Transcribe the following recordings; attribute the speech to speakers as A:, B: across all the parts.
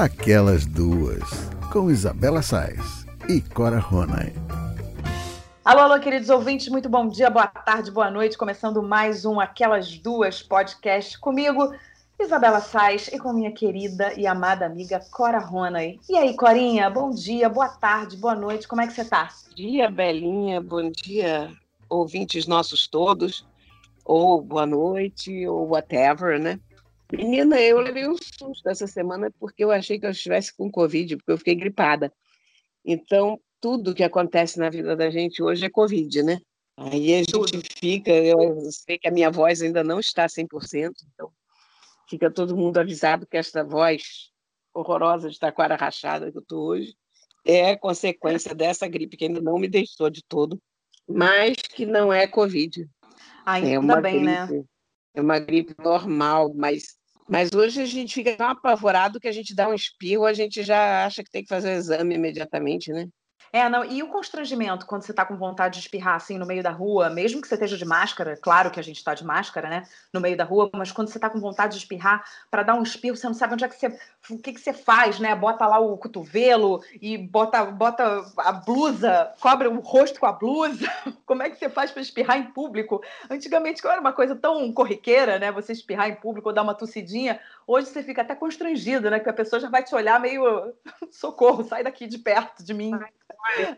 A: Aquelas Duas, com Isabela Sais e Cora Ronay.
B: Alô, alô, queridos ouvintes, muito bom dia, boa tarde, boa noite. Começando mais um Aquelas Duas podcast comigo, Isabela Sais, e com minha querida e amada amiga Cora Ronay. E aí, Corinha, bom dia, boa tarde, boa noite, como é que você tá?
C: Bom dia, Belinha, bom dia, ouvintes nossos todos, ou boa noite, ou whatever, né? Menina, eu levei um susto essa semana porque eu achei que eu estivesse com Covid, porque eu fiquei gripada. Então, tudo que acontece na vida da gente hoje é Covid, né? Aí a gente fica, eu sei que a minha voz ainda não está 100%, então fica todo mundo avisado que esta voz horrorosa de taquara rachada que eu estou hoje é consequência dessa gripe que ainda não me deixou de todo, mas que não é Covid.
B: Ainda é uma bem, né? gripe, né?
C: É uma gripe normal, mas mas hoje a gente fica tão apavorado que a gente dá um espirro, a gente já acha que tem que fazer o exame imediatamente, né?
B: É, não, e o constrangimento quando você está com vontade de espirrar assim no meio da rua, mesmo que você esteja de máscara, claro que a gente está de máscara, né, no meio da rua, mas quando você está com vontade de espirrar para dar um espirro, você não sabe onde é que você, o que que você faz, né? Bota lá o cotovelo e bota, bota a blusa, cobre o rosto com a blusa. Como é que você faz para espirrar em público? Antigamente era uma coisa tão corriqueira, né? Você espirrar em público ou dar uma tossidinha. Hoje você fica até constrangido, né? Que a pessoa já vai te olhar meio socorro, sai daqui de perto de mim.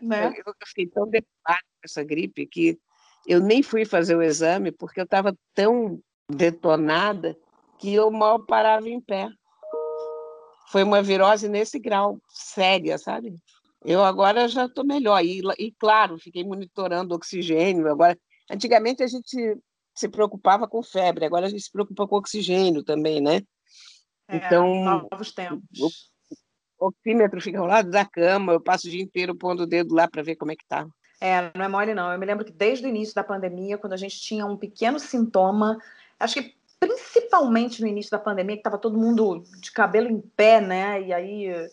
C: né? eu, eu fiquei tão depreocupada com essa gripe que eu nem fui fazer o exame porque eu estava tão detonada que eu mal parava em pé. Foi uma virose nesse grau, séria, sabe? Eu agora já estou melhor. E, e, claro, fiquei monitorando oxigênio. Agora, antigamente a gente se preocupava com febre, agora a gente se preocupa com oxigênio também, né?
B: É, então, novos tempos
C: oxímetro fica ao lado da cama, eu passo o dia inteiro pondo o dedo lá para ver como é que tá.
B: É, não é mole não. Eu me lembro que desde o início da pandemia, quando a gente tinha um pequeno sintoma, acho que principalmente no início da pandemia, que estava todo mundo de cabelo em pé, né? E aí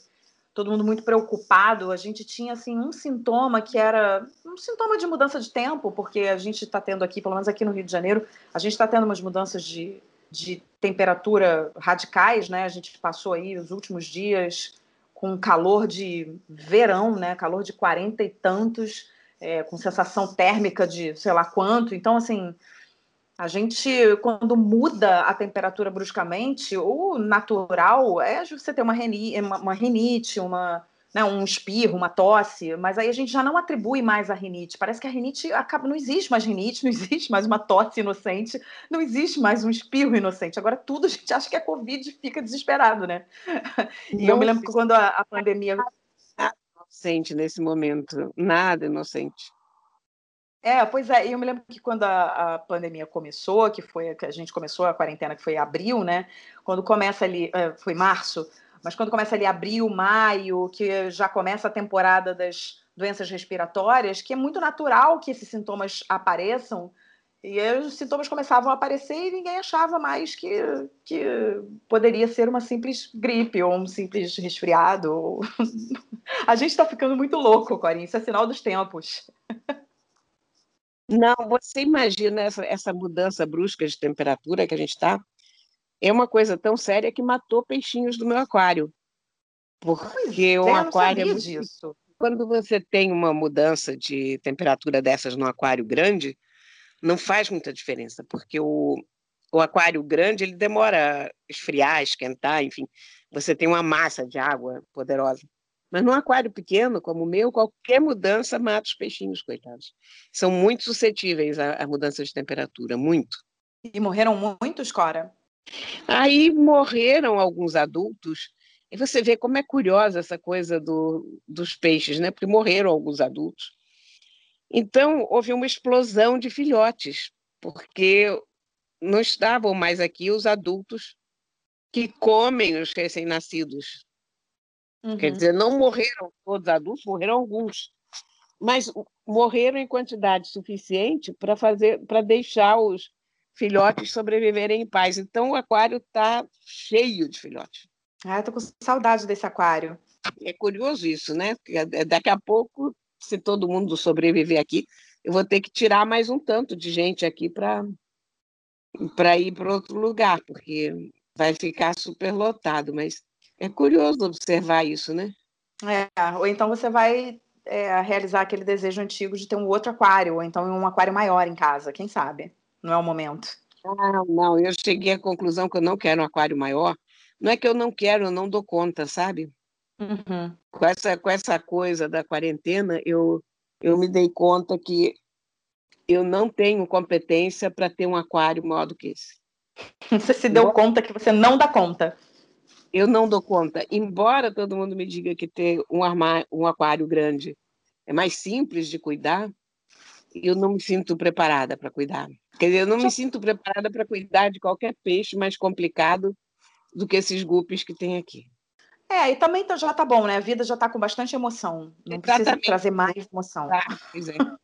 B: todo mundo muito preocupado. A gente tinha assim um sintoma que era um sintoma de mudança de tempo, porque a gente está tendo aqui, pelo menos aqui no Rio de Janeiro, a gente está tendo umas mudanças de, de temperatura radicais, né? A gente passou aí os últimos dias com calor de verão, né? Calor de 40 e tantos, é, com sensação térmica de sei lá quanto. Então, assim, a gente, quando muda a temperatura bruscamente, o natural é você ter uma, reni, uma, uma rinite, uma, né, um espirro, uma tosse, mas aí a gente já não atribui mais a rinite. Parece que a rinite acaba, não existe mais rinite, não existe mais uma tosse inocente, não existe mais um espirro inocente. Agora tudo a gente acha que é Covid e fica desesperado, né? E não eu me lembro que quando a, a pandemia.
C: Nada inocente nesse momento, nada inocente.
B: É, pois é, e eu me lembro que quando a, a, pandemia começou, que foi que a gente começou a quarentena, que foi abril, né? Quando começa ali, é, foi março, mas quando começa ali abril, maio, que já começa a temporada das doenças respiratórias, que é muito natural que esses sintomas apareçam, e os sintomas começavam a aparecer e ninguém achava mais que, que poderia ser uma simples gripe ou um simples resfriado. a gente está ficando muito louco, Corinha, isso é sinal dos tempos.
C: Não, você imagina essa, essa mudança brusca de temperatura que a gente está? É uma coisa tão séria que matou peixinhos do meu aquário. Porque o aquário é muito... disso. Quando você tem uma mudança de temperatura dessas no aquário grande, não faz muita diferença, porque o, o aquário grande ele demora a esfriar, esquentar, enfim, você tem uma massa de água poderosa. Mas num aquário pequeno, como o meu, qualquer mudança mata os peixinhos, coitados. São muito suscetíveis à, à mudança de temperatura, muito.
B: E morreram muitos, Cora?
C: Aí morreram alguns adultos, e você vê como é curiosa essa coisa do, dos peixes, né? Porque morreram alguns adultos. Então, houve uma explosão de filhotes, porque não estavam mais aqui os adultos que comem os recém-nascidos. Uhum. Quer dizer, não morreram todos adultos, morreram alguns, mas morreram em quantidade suficiente para fazer, para deixar os filhotes sobreviverem em paz. Então o aquário está cheio de filhotes.
B: Ah, tô com saudade desse aquário.
C: É curioso isso, né? É, daqui a pouco, se todo mundo sobreviver aqui, eu vou ter que tirar mais um tanto de gente aqui para para ir para outro lugar, porque vai ficar super lotado, mas É curioso observar isso, né?
B: É, ou então você vai é, realizar aquele desejo antigo de ter um outro aquário, ou então um aquário maior em casa, quem sabe? Não é o momento.
C: Ah, não, eu cheguei à conclusão que eu não quero um aquário maior. Não é que eu não quero, eu não dou conta, sabe? Uhum. Com, essa, com essa coisa da quarentena, eu, eu me dei conta que eu não tenho competência para ter um aquário maior do que esse.
B: Você se deu conta que você não dá conta.
C: Eu não dou conta. Embora todo mundo me diga que ter um, armário, um aquário grande é mais simples de cuidar, eu não me sinto preparada para cuidar. Quer dizer, eu não me sinto preparada para cuidar de qualquer peixe mais complicado do que esses guppies que tem aqui.
B: É, e também tá, já tá bom, né? A vida já tá com bastante emoção. Não Exatamente. precisa trazer mais emoção. Tá, é.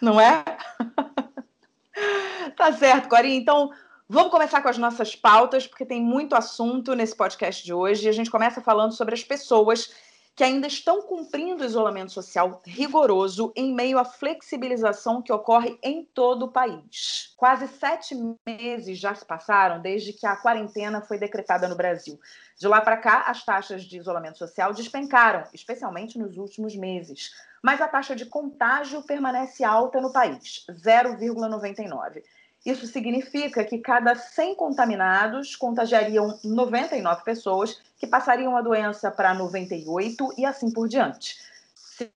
B: Não é? tá certo, Corinha. Então, Vamos começar com as nossas pautas, porque tem muito assunto nesse podcast de hoje. E a gente começa falando sobre as pessoas que ainda estão cumprindo o isolamento social rigoroso em meio à flexibilização que ocorre em todo o país. Quase sete meses já se passaram desde que a quarentena foi decretada no Brasil. De lá para cá, as taxas de isolamento social despencaram, especialmente nos últimos meses. Mas a taxa de contágio permanece alta no país, 0,99. Isso significa que cada 100 contaminados contagiariam 99 pessoas, que passariam a doença para 98 e assim por diante.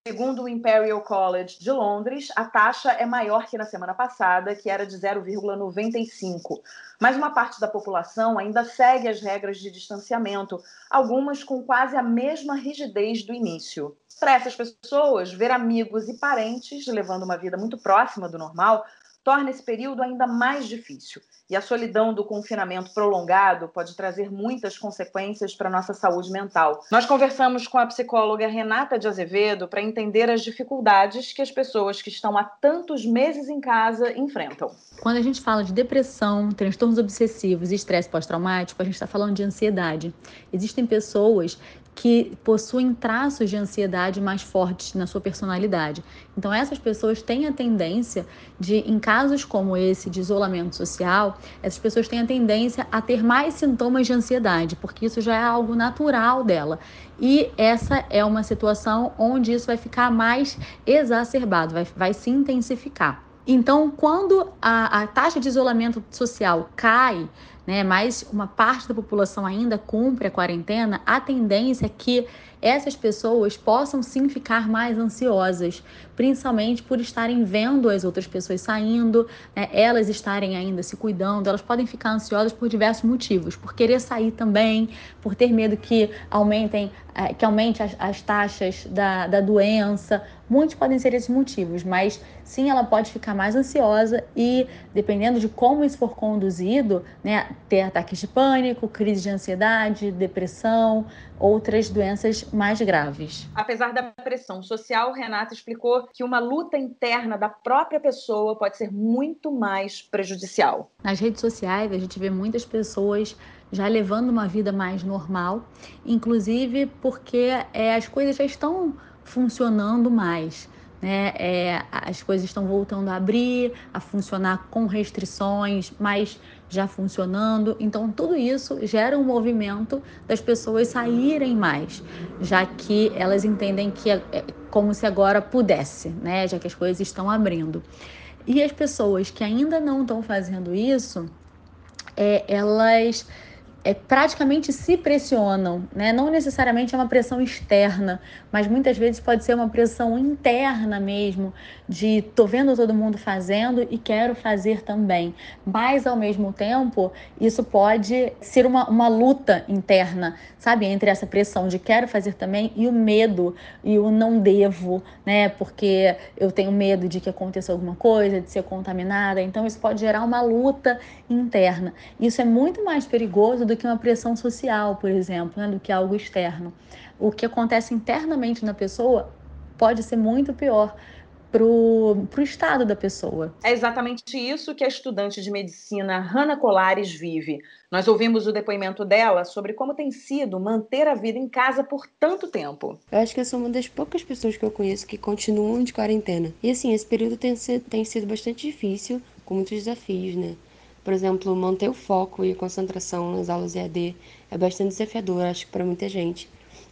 B: Segundo o Imperial College de Londres, a taxa é maior que na semana passada, que era de 0,95. Mas uma parte da população ainda segue as regras de distanciamento, algumas com quase a mesma rigidez do início. Para essas pessoas, ver amigos e parentes levando uma vida muito próxima do normal torna esse período ainda mais difícil. E a solidão do confinamento prolongado pode trazer muitas consequências para a nossa saúde mental. Nós conversamos com a psicóloga Renata de Azevedo para entender as dificuldades que as pessoas que estão há tantos meses em casa enfrentam.
D: Quando a gente fala de depressão, transtornos obsessivos e estresse pós-traumático, a gente está falando de ansiedade. Existem pessoas que possuem traços de ansiedade mais fortes na sua personalidade. Então, essas pessoas têm a tendência de, em casos como esse de isolamento social, essas pessoas têm a tendência a ter mais sintomas de ansiedade, porque isso já é algo natural dela. E essa é uma situação onde isso vai ficar mais exacerbado, vai, vai se intensificar. Então, quando a, a taxa de isolamento social cai, né, mas uma parte da população ainda cumpre a quarentena, a tendência é que essas pessoas possam sim ficar mais ansiosas, principalmente por estarem vendo as outras pessoas saindo, né, elas estarem ainda se cuidando, elas podem ficar ansiosas por diversos motivos, por querer sair também, por ter medo que aumentem, é, que aumente as, as taxas da, da doença. Muitos podem ser esses motivos, mas sim, ela pode ficar mais ansiosa e, dependendo de como isso for conduzido, né, ter ataques de pânico, crise de ansiedade, depressão, outras doenças mais graves.
B: Apesar da pressão social, Renata explicou que uma luta interna da própria pessoa pode ser muito mais prejudicial.
D: Nas redes sociais, a gente vê muitas pessoas já levando uma vida mais normal, inclusive porque é, as coisas já estão funcionando mais. Né? É, as coisas estão voltando a abrir, a funcionar com restrições, mas já funcionando. Então, tudo isso gera um movimento das pessoas saírem mais, já que elas entendem que é, é como se agora pudesse, né? já que as coisas estão abrindo. E as pessoas que ainda não estão fazendo isso, é, elas é, praticamente se pressionam, né? Não necessariamente é uma pressão externa, mas muitas vezes pode ser uma pressão interna mesmo, de tô vendo todo mundo fazendo e quero fazer também. Mas ao mesmo tempo, isso pode ser uma, uma luta interna, sabe? Entre essa pressão de quero fazer também e o medo e o não devo, né? Porque eu tenho medo de que aconteça alguma coisa, de ser contaminada. Então isso pode gerar uma luta interna. Isso é muito mais perigoso do que uma pressão social, por exemplo, né? do que algo externo. O que acontece internamente na pessoa pode ser muito pior para o estado da pessoa.
B: É exatamente isso que a estudante de medicina Hanna Colares vive. Nós ouvimos o depoimento dela sobre como tem sido manter a vida em casa por tanto tempo.
E: Eu acho que eu sou uma das poucas pessoas que eu conheço que continuam de quarentena. E assim, esse período tem, tem sido bastante difícil, com muitos desafios, né? Por exemplo, manter o foco e a concentração nas aulas EAD é bastante desafiador, acho que para muita gente.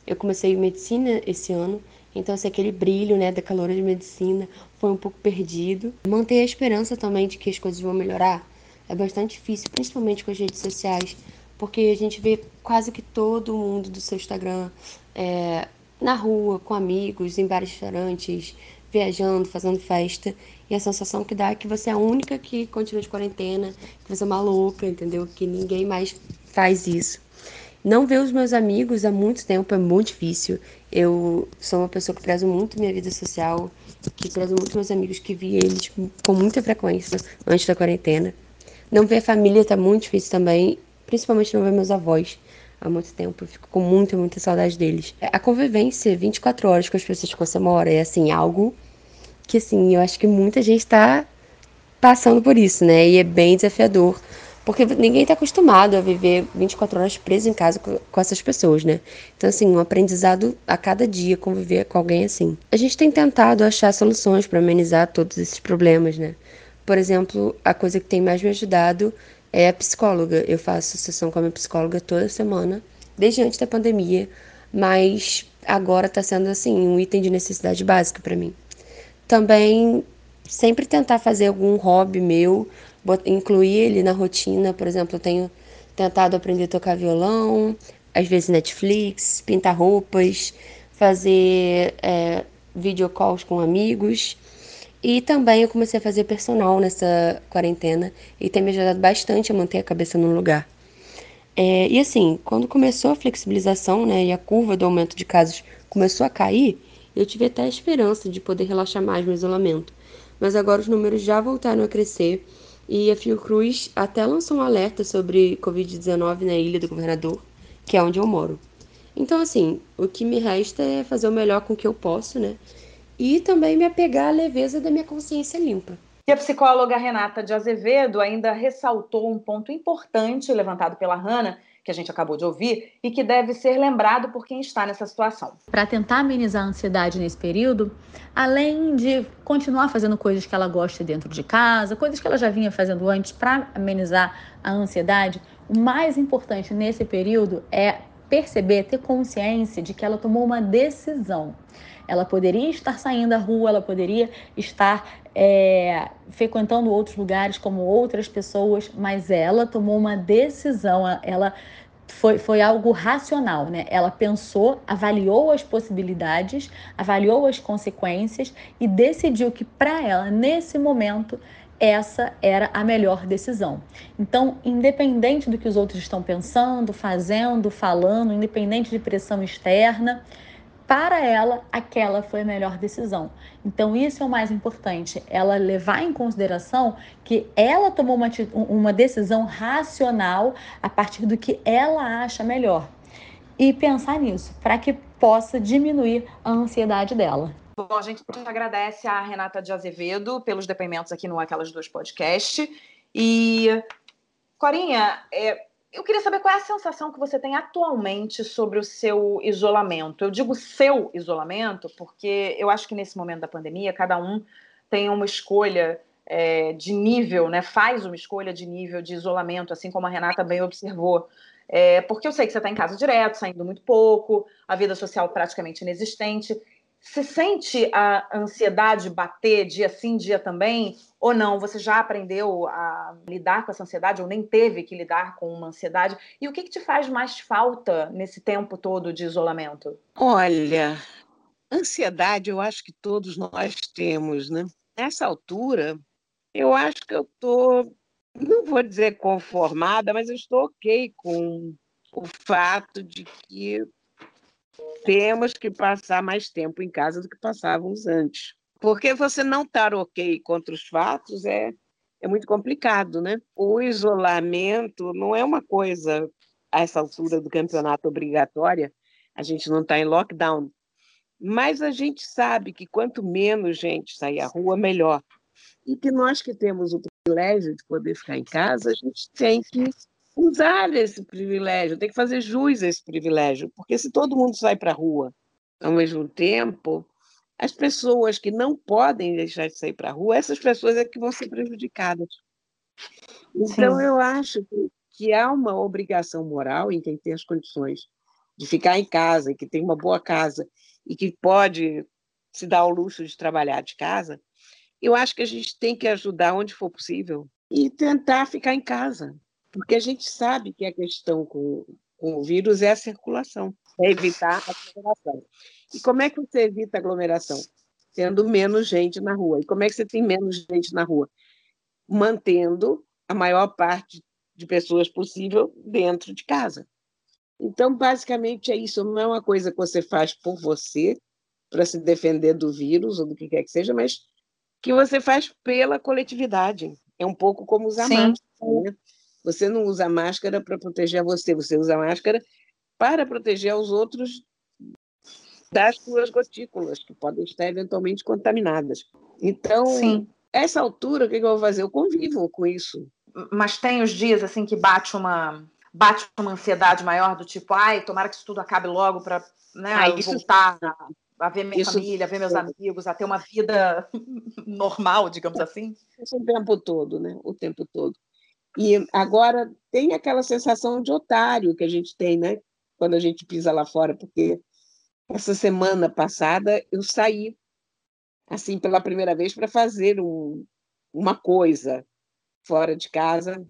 E: Eu comecei medicina esse ano, então assim, aquele brilho né, da calor de medicina foi um pouco perdido. Manter a esperança também de que as coisas vão melhorar é bastante difícil, principalmente com as redes sociais, porque a gente vê quase que todo mundo do seu Instagram é, na rua, com amigos, em vários restaurantes, viajando, fazendo festa. E a sensação que dá é que você é a única que continua de quarentena, que você é uma louca, entendeu? Que ninguém mais faz isso. Não ver os meus amigos há muito tempo é muito difícil. Eu sou uma pessoa que prezo muito minha vida social, que prezo muito meus amigos, que vi eles com muita frequência antes da quarentena. Não ver a família tá muito difícil também, principalmente não ver meus avós há muito tempo. Eu fico com muita, muita saudade deles. A convivência 24 horas com as pessoas que você mora é assim, algo que assim, eu acho que muita gente está passando por isso, né? E é bem desafiador porque ninguém está acostumado a viver 24 horas preso em casa com, com, essas pessoas, né? Então, assim, um aprendizado a cada dia conviver com alguém assim. A gente tem tentado achar soluções para amenizar todos esses problemas, né? Por exemplo, a coisa que tem mais me ajudado é a psicóloga. Eu faço sessão com a minha psicóloga toda semana, desde antes da pandemia, mas agora está sendo, assim, um item de necessidade básica para mim. Também sempre tentar fazer algum hobby meu incluir ele na rotina. Por exemplo, eu tenho tentado aprender a tocar violão, às vezes Netflix, pintar roupas, fazer é, videocalls com amigos. E também eu comecei a fazer personal nessa quarentena e tem me ajudado bastante a manter a cabeça no lugar. É, e assim, quando começou a flexibilização né, e a curva do aumento de casos começou a cair, eu tive até a esperança de poder relaxar mais no isolamento. Mas agora os números já voltaram a crescer e a Fiocruz até lançou um alerta sobre Covid-19 na Ilha do Governador, que é onde eu moro. Então, assim, o que me resta é fazer o melhor com o que eu posso, né? E também me apegar à leveza da minha consciência limpa.
B: E a psicóloga Renata de Azevedo ainda ressaltou um ponto importante levantado pela Hanna, que a gente acabou de ouvir e que deve ser lembrado por quem está nessa situação.
D: Para tentar amenizar a ansiedade nesse período, além de continuar fazendo coisas que ela gosta dentro de casa, coisas que ela já vinha fazendo antes para amenizar a ansiedade, o mais importante nesse período é perceber, ter consciência de que ela tomou uma decisão. Ela poderia estar saindo à rua, ela poderia estar é, frequentando outros lugares como outras pessoas, mas ela tomou uma decisão, ela foi, foi algo racional, né? Ela pensou, avaliou as possibilidades, avaliou as consequências e decidiu que para ela, nesse momento, essa era a melhor decisão. Então, independente do que os outros estão pensando, fazendo, falando, independente de pressão externa, para ela, aquela foi a melhor decisão. Então, isso é o mais importante, ela levar em consideração que ela tomou uma, uma decisão racional a partir do que ela acha melhor. E pensar nisso, para que possa diminuir a ansiedade dela.
B: Bom, a gente agradece a Renata de Azevedo pelos depoimentos aqui no Aquelas Duas Podcast. E, Corinha, é, eu queria saber qual é a sensação que você tem atualmente sobre o seu isolamento. Eu digo seu isolamento porque eu acho que nesse momento da pandemia, cada um tem uma escolha é, de nível, né? Faz uma escolha de nível de isolamento, assim como a Renata bem observou. É, porque eu sei que você está em casa direto, saindo muito pouco, a vida social praticamente inexistente. Você sente a ansiedade bater dia sim, dia também? Ou não? Você já aprendeu a lidar com essa ansiedade ou nem teve que lidar com uma ansiedade? E o que, que te faz mais falta nesse tempo todo de isolamento?
C: Olha, ansiedade eu acho que todos nós temos, né? Nessa altura, eu acho que eu estou, não vou dizer conformada, mas eu estou ok com o fato de que temos que passar mais tempo em casa do que passávamos antes. Porque você não estar ok contra os fatos é, é muito complicado, né? O isolamento não é uma coisa, a essa altura do campeonato obrigatória, a gente não está em lockdown, mas a gente sabe que quanto menos gente sair à rua, melhor. E que nós que temos o privilégio de poder ficar em casa, a gente tem que usar esse privilégio, tem que fazer jus a esse privilégio, porque se todo mundo sai para a rua ao mesmo tempo, as pessoas que não podem deixar de sair para a rua, essas pessoas é que vão ser prejudicadas. Então, Sim. eu acho que, que há uma obrigação moral em quem tem as condições de ficar em casa, que tem uma boa casa e que pode se dar ao luxo de trabalhar de casa, eu acho que a gente tem que ajudar onde for possível e tentar ficar em casa, porque a gente sabe que a questão com, com o vírus é a circulação, é evitar a aglomeração. E como é que você evita a aglomeração? Tendo menos gente na rua. E como é que você tem menos gente na rua? Mantendo a maior parte de pessoas possível dentro de casa. Então, basicamente, é isso. Não é uma coisa que você faz por você, para se defender do vírus ou do que quer que seja, mas que você faz pela coletividade. É um pouco como Sim. máscara. Né? Você não usa máscara para proteger você, você usa máscara para proteger os outros das suas gotículas, que podem estar eventualmente contaminadas. Então, Sim. essa altura, o que eu vou fazer? Eu convivo com isso.
B: Mas tem os dias assim que bate uma bate uma ansiedade maior do tipo, ai, tomara que isso tudo acabe logo para né, ah, voltar a ver minha Isso... família, a ver meus amigos, a ter uma vida normal, digamos assim?
C: Isso o tempo todo, né? O tempo todo. E agora tem aquela sensação de otário que a gente tem, né? Quando a gente pisa lá fora, porque essa semana passada eu saí, assim, pela primeira vez para fazer um, uma coisa fora de casa,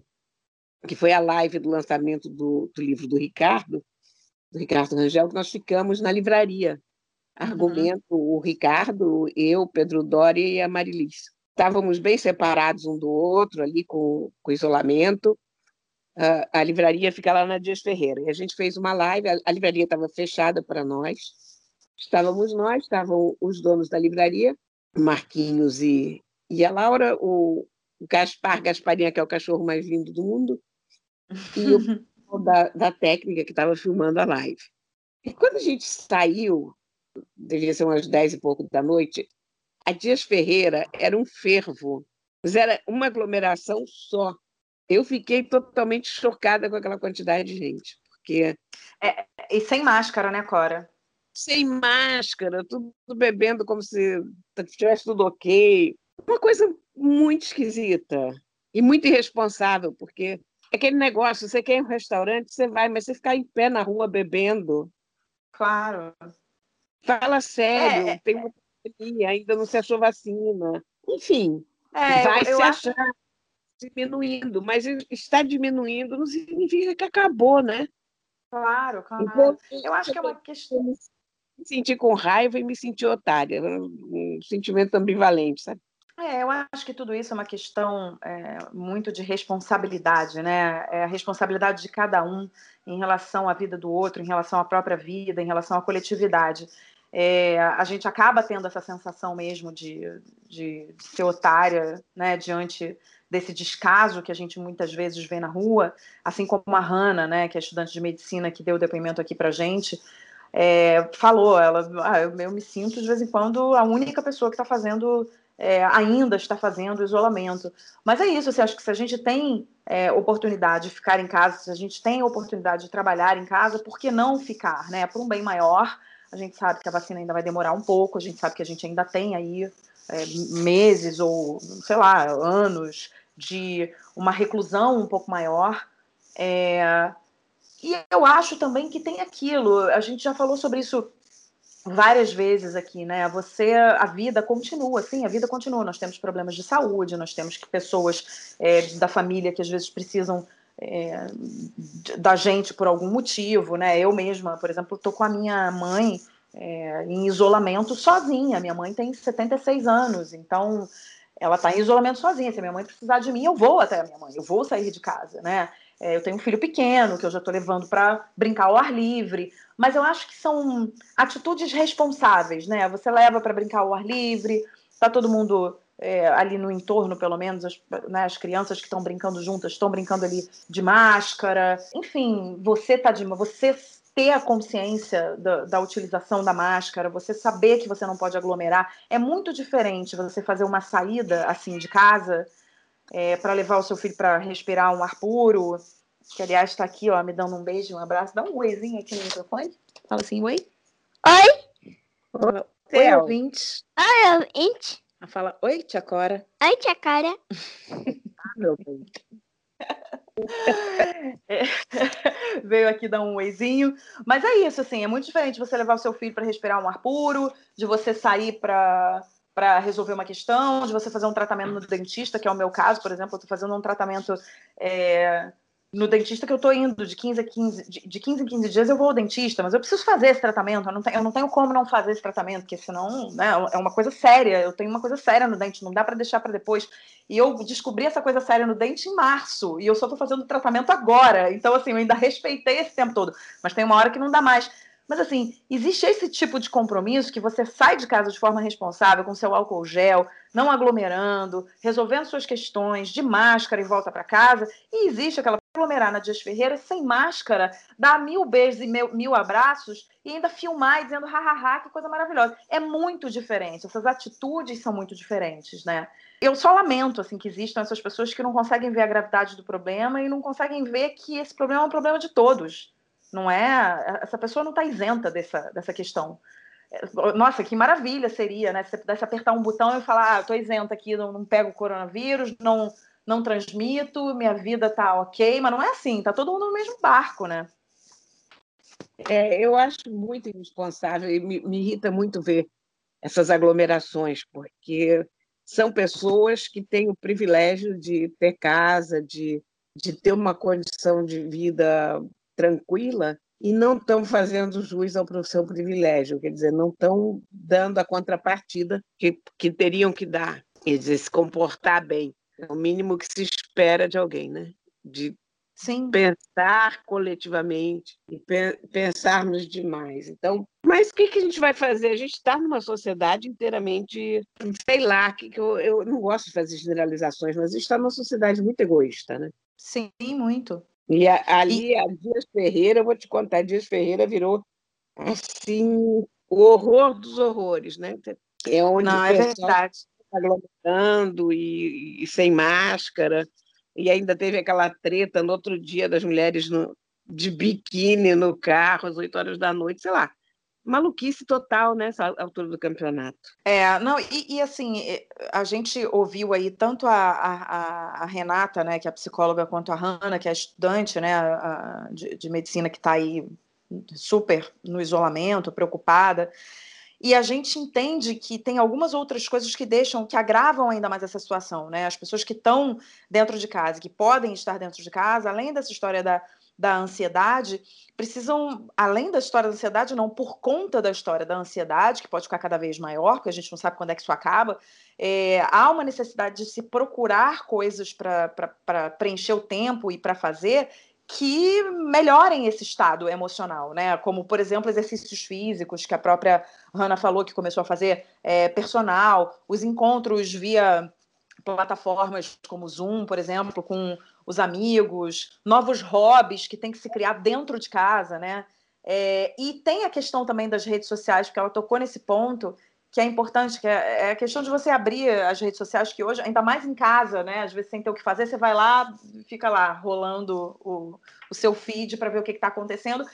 C: que foi a live do lançamento do, do livro do Ricardo, do Ricardo Rangel, que nós ficamos na livraria Uhum. argumento uhum. o Ricardo, eu, Pedro Doria e a Marilis. Estávamos bem separados um do outro, ali com, com isolamento. Uh, a livraria fica lá na Dias Ferreira. E a gente fez uma live, a, a livraria estava fechada para nós. Estávamos nós, estavam os donos da livraria, Marquinhos e, e a Laura, o, o Gaspar Gasparinha, que é o cachorro mais lindo do mundo, e o da, da técnica que estava filmando a live. E quando a gente saiu devia ser umas dez e pouco da noite, a Dias Ferreira era um fervo, mas era uma aglomeração só. Eu fiquei totalmente chocada com aquela quantidade de gente, porque...
B: É, e sem máscara, né, Cora?
C: Sem máscara, tudo bebendo como se tivesse tudo ok. Uma coisa muito esquisita e muito irresponsável, porque aquele negócio, você quer ir um restaurante, você vai, mas você ficar em pé na rua bebendo.
B: Claro.
C: Fala sério, é, tem uma pandemia, ainda não se achou vacina. Enfim, é, vai eu, se eu achar acho... diminuindo, mas está diminuindo não significa que acabou, né?
B: Claro, claro. Então, eu acho que é uma questão.
C: Me sentir com raiva e me sentir otária, um sentimento ambivalente, sabe?
B: É, eu acho que tudo isso é uma questão é, muito de responsabilidade, né? É a responsabilidade de cada um em relação à vida do outro, em relação à própria vida, em relação à coletividade é, a gente acaba tendo essa sensação mesmo de, de, de ser otária, né, diante desse descaso que a gente muitas vezes vê na rua, assim como a Hanna, né, que é estudante de medicina que deu o depoimento aqui para gente, é, falou, ela, ah, eu, eu, me sinto de vez em quando a única pessoa que está fazendo, é, ainda está fazendo isolamento. Mas é isso, assim, acho que se a gente tem é, oportunidade de ficar em casa, se a gente tem oportunidade de trabalhar em casa, por que não ficar, né, por um bem maior, a gente sabe que a vacina ainda vai demorar um pouco, a gente sabe que a gente ainda tem aí é, meses ou, sei lá, anos de uma reclusão um pouco maior. É, e eu acho também que tem aquilo, a gente já falou sobre isso várias vezes aqui, né? Você, a vida continua, sim, a vida continua. Nós temos problemas de saúde, nós temos pessoas é, da família que às vezes precisam é, da gente por algum motivo, né? Eu mesma, por exemplo, estou com a minha mãe é, em isolamento sozinha. Minha mãe tem 76 anos, então ela está em isolamento sozinha. Se a minha mãe precisar de mim, eu vou até a minha mãe, eu vou sair de casa, né? É, eu tenho um filho pequeno que eu já estou levando para brincar ao ar livre, mas eu acho que são atitudes responsáveis, né? Você leva para brincar ao ar livre, tá todo mundo é, ali no entorno, pelo menos, as, né, as crianças que estão brincando juntas estão brincando ali de máscara. Enfim, você tá de você ter a consciência da, da, utilização da máscara, você saber que você não pode aglomerar, é muito diferente você fazer uma saída assim de casa é, para levar o seu filho para respirar um ar puro, que aliás está aqui, ó, me dando um beijo, um abraço, dá um oizinho aqui no microfone. Fala assim, oi.
F: Oi.
B: Oi, ouvinte.
F: Oi, ouvinte.
B: Fala, oi, tia Cora.
F: Oi, tia Cora.
C: meu bem.
B: É, veio aqui dar um oizinho. Mas é isso, assim, é muito diferente você levar o seu filho para respirar um ar puro, de você sair para para resolver uma questão, de você fazer um tratamento no dentista, que é o meu caso, por exemplo, eu estou fazendo um tratamento é, no dentista que eu estou indo de 15 a 15, de, de 15 em 15 dias eu vou ao dentista, mas eu preciso fazer esse tratamento, eu não, tenho, eu não tenho como não fazer esse tratamento, porque senão né, é uma coisa séria, eu tenho uma coisa séria no dente, não dá para deixar para depois. E eu descobri essa coisa séria no dente em março, e eu só estou fazendo o tratamento agora, então assim, eu ainda respeitei esse tempo todo, mas tem uma hora que não dá mais. Mas assim, existe esse tipo de compromisso que você sai de casa de forma responsável, com seu álcool gel, não aglomerando, resolvendo suas questões de máscara e volta para casa, e existe aquela aglomerar na Dias Ferreira sem máscara, dar mil beijos e mil, mil abraços e ainda filmar dizendo hahaha, que coisa maravilhosa. É muito diferente, essas atitudes são muito diferentes, né? Eu só lamento assim que existam essas pessoas que não conseguem ver a gravidade do problema e não conseguem ver que esse problema é um problema de todos. Não é? Essa pessoa não está isenta dessa, dessa questão. Nossa, que maravilha seria, né? Se você pudesse apertar um botão e falar, ah, estou isenta aqui, não, não pego o coronavírus, não, não transmito, minha vida tá ok, mas não é assim, tá todo mundo no mesmo barco, né?
C: É, eu acho muito irresponsável e me, me irrita muito ver essas aglomerações, porque são pessoas que têm o privilégio de ter casa, de, de ter uma condição de vida tranquila e não estão fazendo jus ao seu privilégio, quer dizer, não estão dando a contrapartida que, que teriam que dar, quer dizer, se comportar bem. É o mínimo que se espera de alguém, né? De Sim. pensar coletivamente e pe pensarmos demais. Então, mas o que, que a gente vai fazer? A gente está numa sociedade inteiramente, sei lá, que, que eu, eu não gosto de fazer generalizações, mas a gente está numa sociedade muito egoísta, né?
B: Sim, muito.
C: E a, ali, a Dias Ferreira, eu vou te contar, Dias Ferreira virou assim o horror dos horrores, né?
B: É onde Não, é verdade.
C: Aglomerando e, e, sem máscara, e ainda teve aquela treta no outro dia das mulheres no, de biquíni no carro às 8 horas da noite, sei lá maluquice total nessa altura do campeonato.
B: É, não, e, e, assim, a gente ouviu aí tanto a, a, a, Renata, né, que é a psicóloga, quanto a Hanna, que é a estudante, né, a, de, de medicina que está aí super no isolamento, preocupada. E a gente entende que tem algumas outras coisas que deixam, que agravam ainda mais essa situação, né? As pessoas que estão dentro de casa, que podem estar dentro de casa, além dessa história da, da ansiedade, precisam, além da história da ansiedade, não por conta da história da ansiedade, que pode ficar cada vez maior, porque a gente não sabe quando é que isso acaba, é, há uma necessidade de se procurar coisas para preencher o tempo e para fazer que melhorem esse estado emocional, né? Como, por exemplo, exercícios físicos, que a própria Hanna falou que começou a fazer é, personal, os encontros via plataformas como Zoom, por exemplo, com os amigos, novos hobbies que tem que se criar dentro de casa, né? É, e tem a questão também das redes sociais, porque ela tocou nesse ponto que é importante, que é, é a questão de você abrir as redes sociais, que hoje, ainda mais em casa, né? Às vezes sem ter o que fazer, você vai lá, fica lá rolando o, o seu feed para ver o que está acontecendo.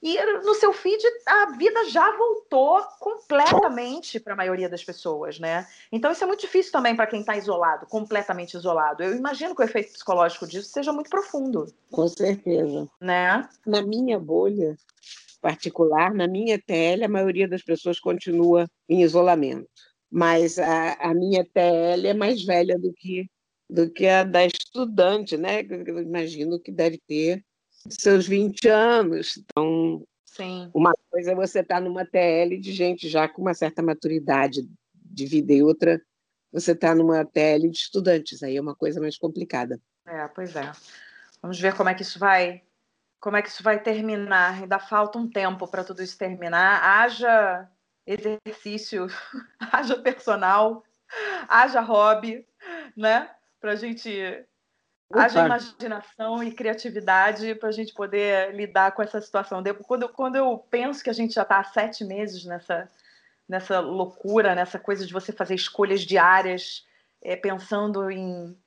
B: E no seu feed a vida já voltou completamente para a maioria das pessoas, né? Então isso é muito difícil também para quem está isolado, completamente isolado. Eu imagino que o efeito psicológico disso seja muito profundo.
C: Com certeza.
B: Né?
C: Na minha bolha particular, na minha TL, a maioria das pessoas continua em isolamento. Mas a, a minha TL é mais velha do que do que a da estudante, né? Eu imagino que deve ter seus 20 anos. Então,
B: Sim.
C: uma coisa é você estar tá numa TL de gente já com uma certa maturidade de vida e outra você está numa TL de estudantes, aí é uma coisa mais complicada.
B: É, pois é. Vamos ver como é que isso vai, como é que isso vai terminar. Ainda falta um tempo para tudo isso terminar. Haja exercício, haja personal, haja hobby, né? Para a gente haja imaginação e criatividade para a gente poder lidar com essa situação. Quando, quando eu penso que a gente já está há sete meses nessa, nessa loucura, nessa coisa de você fazer escolhas diárias, é, pensando em,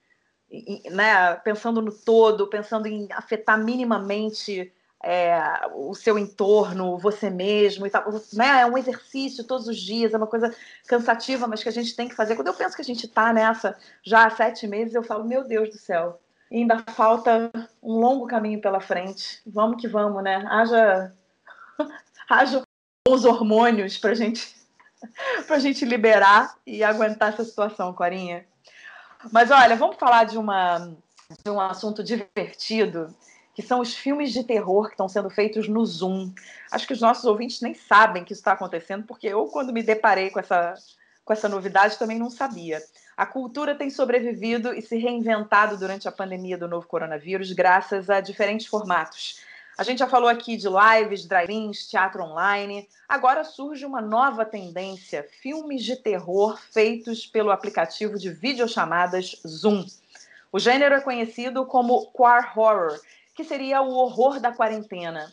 B: né, pensando no todo, pensando em afetar minimamente é, o seu entorno, você mesmo. Né? É um exercício todos os dias, é uma coisa cansativa, mas que a gente tem que fazer. Quando eu penso que a gente está nessa já há sete meses, eu falo, meu Deus do céu, ainda falta um longo caminho pela frente. Vamos que vamos, né? Haja, haja os hormônios para gente, a gente liberar e aguentar essa situação, Corinha. Mas olha, vamos falar de, uma, de um assunto divertido que são os filmes de terror que estão sendo feitos no Zoom. Acho que os nossos ouvintes nem sabem que isso está acontecendo, porque eu, quando me deparei com essa, com essa novidade, também não sabia. A cultura tem sobrevivido e se reinventado durante a pandemia do novo coronavírus, graças a diferentes formatos. A gente já falou aqui de lives, drive-ins, teatro online. Agora surge uma nova tendência: filmes de terror feitos pelo aplicativo de videochamadas Zoom. O gênero é conhecido como Quar Horror que seria o horror da quarentena.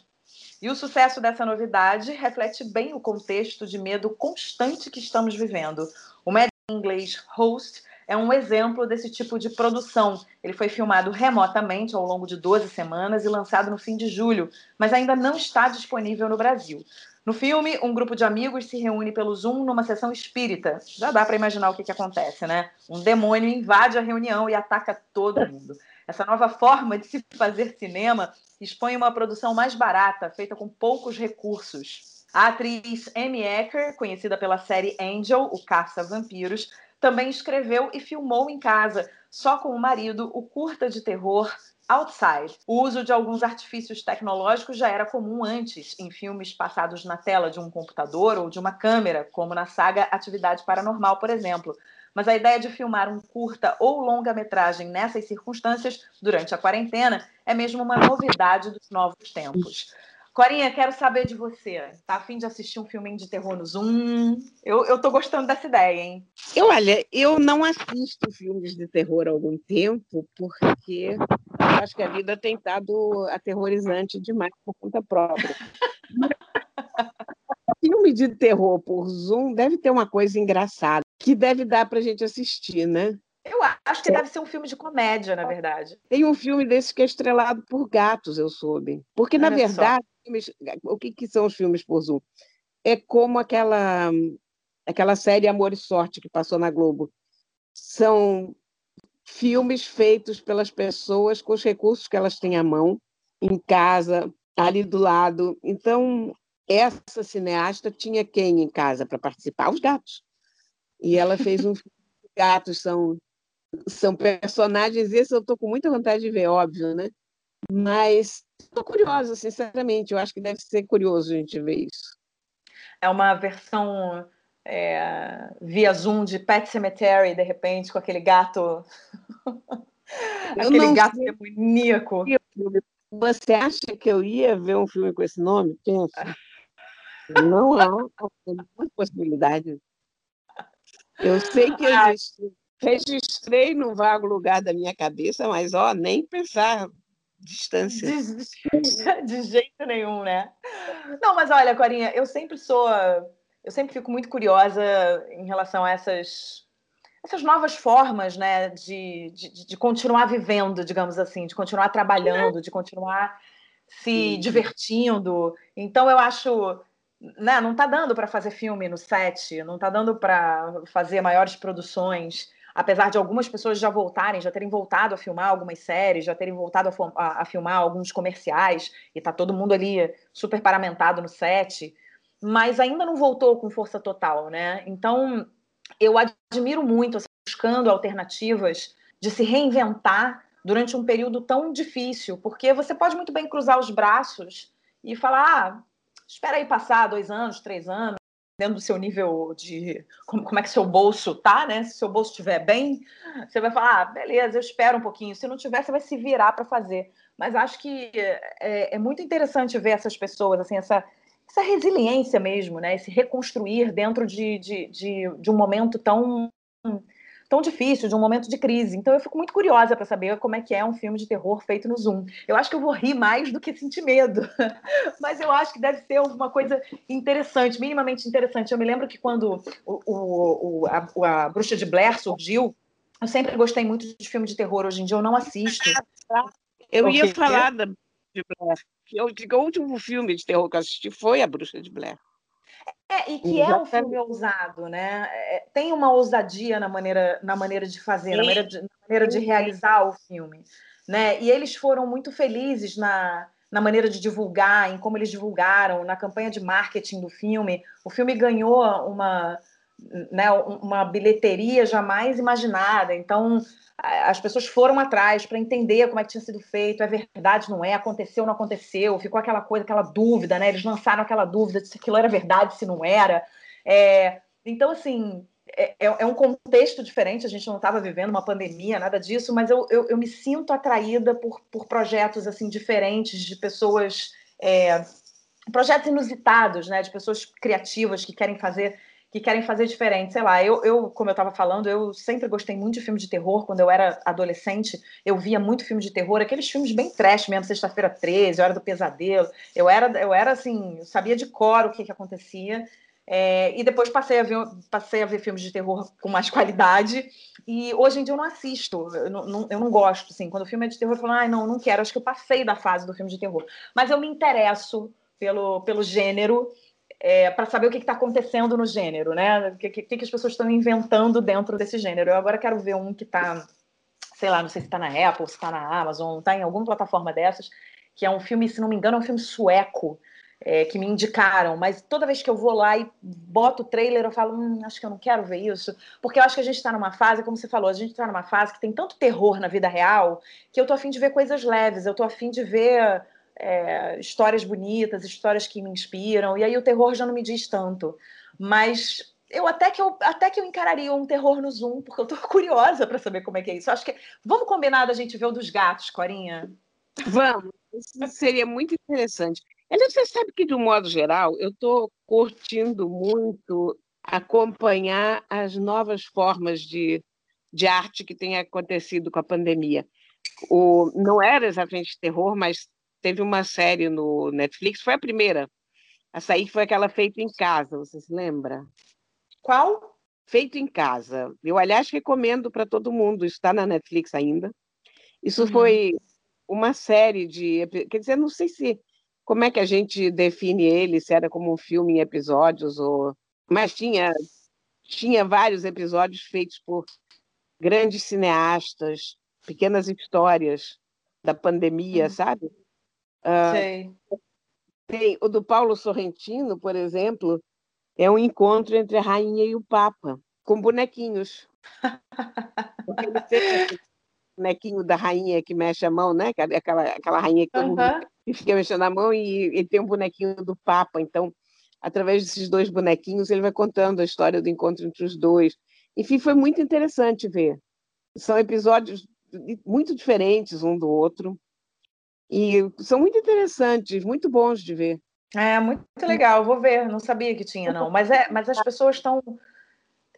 B: E o sucesso dessa novidade reflete bem o contexto de medo constante que estamos vivendo. O médico inglês Host é um exemplo desse tipo de produção. Ele foi filmado remotamente ao longo de 12 semanas e lançado no fim de julho, mas ainda não está disponível no Brasil. No filme, um grupo de amigos se reúne pelo Zoom numa sessão espírita. Já dá para imaginar o que, que acontece, né? Um demônio invade a reunião e ataca todo mundo. Essa nova forma de se fazer cinema expõe uma produção mais barata, feita com poucos recursos. A atriz Amy Acker, conhecida pela série Angel, o caça-vampiros, também escreveu e filmou em casa, só com o marido, o curta de terror Outside. O uso de alguns artifícios tecnológicos já era comum antes, em filmes passados na tela de um computador ou de uma câmera, como na saga Atividade Paranormal, por exemplo mas a ideia de filmar um curta ou longa-metragem nessas circunstâncias, durante a quarentena, é mesmo uma novidade dos novos tempos. Corinha, quero saber de você. Tá afim de assistir um filminho de terror no Zoom? Eu, eu tô gostando dessa ideia, hein?
C: Eu, olha, eu não assisto filmes de terror há algum tempo, porque acho que a vida tem estado aterrorizante demais por conta própria. filme de terror por Zoom deve ter uma coisa engraçada que deve dar para gente assistir, né?
B: Eu acho que deve ser um filme de comédia, na verdade.
C: Tem um filme desse que é estrelado por gatos, eu soube. Porque, na verdade, filmes, o que, que são os filmes por Zoom? É como aquela, aquela série Amor e Sorte que passou na Globo. São filmes feitos pelas pessoas com os recursos que elas têm à mão, em casa, ali do lado. Então, essa cineasta tinha quem em casa para participar? Os gatos. E ela fez um gatos são são personagens esses eu estou com muita vontade de ver, óbvio, né? Mas estou curiosa, sinceramente. Eu acho que deve ser curioso a gente ver isso.
B: É uma versão é, via Zoom de Pet Cemetery, de repente, com aquele gato. aquele gato demoníaco.
C: Você acha que eu ia ver um filme com esse nome? Pensa. Não há possibilidade. Eu sei que existe. Registrei no vago lugar da minha cabeça, mas ó, nem pensar distância.
B: De, de, jeito nenhum, né? Não, mas olha, Corinha, eu sempre sou. Eu sempre fico muito curiosa em relação a essas, essas novas formas, né, de, de, de continuar vivendo, digamos assim, de continuar trabalhando, de continuar se divertindo. Então, eu acho né, não está dando para fazer filme no set, não está dando para fazer maiores produções, apesar de algumas pessoas já voltarem, já terem voltado a filmar algumas séries, já terem voltado a, a, a filmar alguns comerciais, e está todo mundo ali super paramentado no set, mas ainda não voltou com força total, né? Então, eu admiro muito, assim, buscando alternativas de se reinventar durante um período tão difícil, porque você pode muito bem cruzar os braços e falar, ah, espera aí passar dois anos, três anos, do seu nível de como, como é que seu bolso tá, né? Se seu bolso estiver bem, você vai falar, ah, beleza, eu espero um pouquinho. Se não tiver, você vai se virar para fazer. Mas acho que é, é, muito interessante ver essas pessoas, assim, essa, essa resiliência mesmo, né? Esse reconstruir dentro de, de, de, de um momento tão tão difícil, de um momento de crise. Então eu fico muito curiosa para saber como é que é um filme de terror feito no Zoom. Eu acho que eu vou rir mais do que sentir medo, mas eu acho que deve ser uma coisa interessante, minimamente interessante. Eu me lembro que quando o, o, o a, a Bruxa de Blair surgiu, eu sempre gostei muito de filme de terror. Hoje em dia eu não assisto.
C: Eu ia falar da de Blair. Eu digo, o último filme de terror que eu assisti foi A Bruxa de Blair.
B: É, e que é um filme ousado, né? É, tem uma ousadia na maneira, na maneira de fazer, na maneira de, na maneira de realizar o filme. Né? E eles foram muito felizes na, na maneira de divulgar, em como eles divulgaram, na campanha de marketing do filme. O filme ganhou uma, né, uma bilheteria jamais imaginada. Então, as pessoas foram atrás para entender como é que tinha sido feito, é verdade, não é, aconteceu, não aconteceu, ficou aquela coisa, aquela dúvida, né? Eles lançaram aquela dúvida de se aquilo era verdade, se não era. É, então, assim, é, é, é um contexto diferente, a gente não estava vivendo uma pandemia, nada disso, mas eu, eu, eu, me sinto atraída por, por projetos assim diferentes, de pessoas. É, projetos inusitados, né? De pessoas criativas que querem fazer que querem fazer diferente. Sei lá, eu, eu como eu estava falando, eu sempre gostei muito de filme de terror. Quando eu era adolescente, eu via muito filme de terror, aqueles filmes bem trash mesmo, Sexta-feira 13, Hora do Pesadelo. Eu era, eu era assim, eu sabia de cor o que, que acontecia. É, e depois passei a, ver, passei a ver filmes de terror com mais qualidade. E hoje em dia eu não assisto, eu não, eu não gosto. Assim, quando o filme é de terror, eu falo, ai, não, não quero. Acho que eu passei da fase do filme de terror. Mas eu me interesso pelo, pelo gênero é, para saber o que está acontecendo no gênero, né? O que, que, que as pessoas estão inventando dentro desse gênero. Eu agora quero ver um que está, sei lá, não sei se está na Apple, se está na Amazon, está em alguma plataforma dessas, que é um filme, se não me engano, é um filme sueco. É, que me indicaram, mas toda vez que eu vou lá e boto o trailer, eu falo, hum, acho que eu não quero ver isso, porque eu acho que a gente está numa fase, como você falou, a gente está numa fase que tem tanto terror na vida real que eu tô afim de ver coisas leves, eu tô afim de ver é, histórias bonitas, histórias que me inspiram, e aí o terror já não me diz tanto. Mas eu até que eu até que eu encararia um terror no Zoom, porque eu tô curiosa para saber como é que é isso. acho que vamos combinar da gente ver o dos gatos, Corinha.
C: Vamos. Isso seria muito interessante. Aliás, você sabe que de um modo geral, eu estou curtindo muito acompanhar as novas formas de, de arte que têm acontecido com a pandemia. O, não era exatamente terror, mas teve uma série no Netflix, foi a primeira a sair, foi aquela feita em casa, você se lembra?
B: Qual?
C: Feito em casa. Eu, aliás, recomendo para todo mundo, isso está na Netflix ainda. Isso uhum. foi uma série de. Quer dizer, não sei se. Como é que a gente define ele, se era como um filme em episódios, ou. Mas tinha, tinha vários episódios feitos por grandes cineastas, pequenas histórias da pandemia, uhum. sabe?
B: Uh,
C: tem, o do Paulo Sorrentino, por exemplo, é um encontro entre a rainha e o Papa, com bonequinhos. o bonequinho da rainha que mexe a mão, né? Aquela, aquela rainha que, uhum. que fica mexendo a mão e, e tem um bonequinho do Papa. Então, através desses dois bonequinhos, ele vai contando a história do encontro entre os dois. Enfim, foi muito interessante ver. São episódios muito diferentes um do outro. E são muito interessantes, muito bons de ver.
B: É, muito legal, vou ver, não sabia que tinha, não. Mas, é, mas as pessoas estão,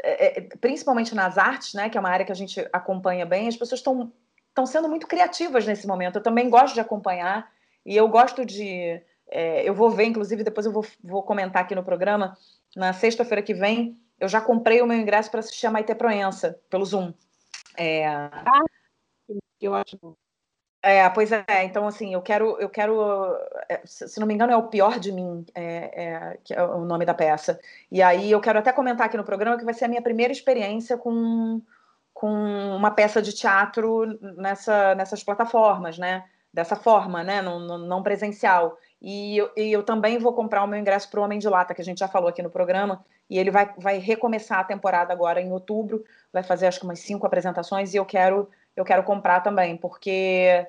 B: é, é, principalmente nas artes, né, que é uma área que a gente acompanha bem, as pessoas estão estão sendo muito criativas nesse momento. Eu também gosto de acompanhar e eu gosto de. É, eu vou ver, inclusive, depois eu vou, vou comentar aqui no programa. Na sexta-feira que vem, eu já comprei o meu ingresso para assistir a Maite Proença pelo Zoom. É...
C: Ah, eu acho
B: é, pois é. Então, assim, eu quero, eu quero, é, se não me engano, é o pior de mim, é, é, que é o nome da peça. E aí eu quero até comentar aqui no programa que vai ser a minha primeira experiência com, com uma peça de teatro nessa, nessas plataformas, né? Dessa forma, né? Não, não presencial. E eu, e eu também vou comprar o meu ingresso para o Homem de Lata, que a gente já falou aqui no programa, e ele vai, vai recomeçar a temporada agora em outubro, vai fazer acho que umas cinco apresentações, e eu quero eu quero comprar também, porque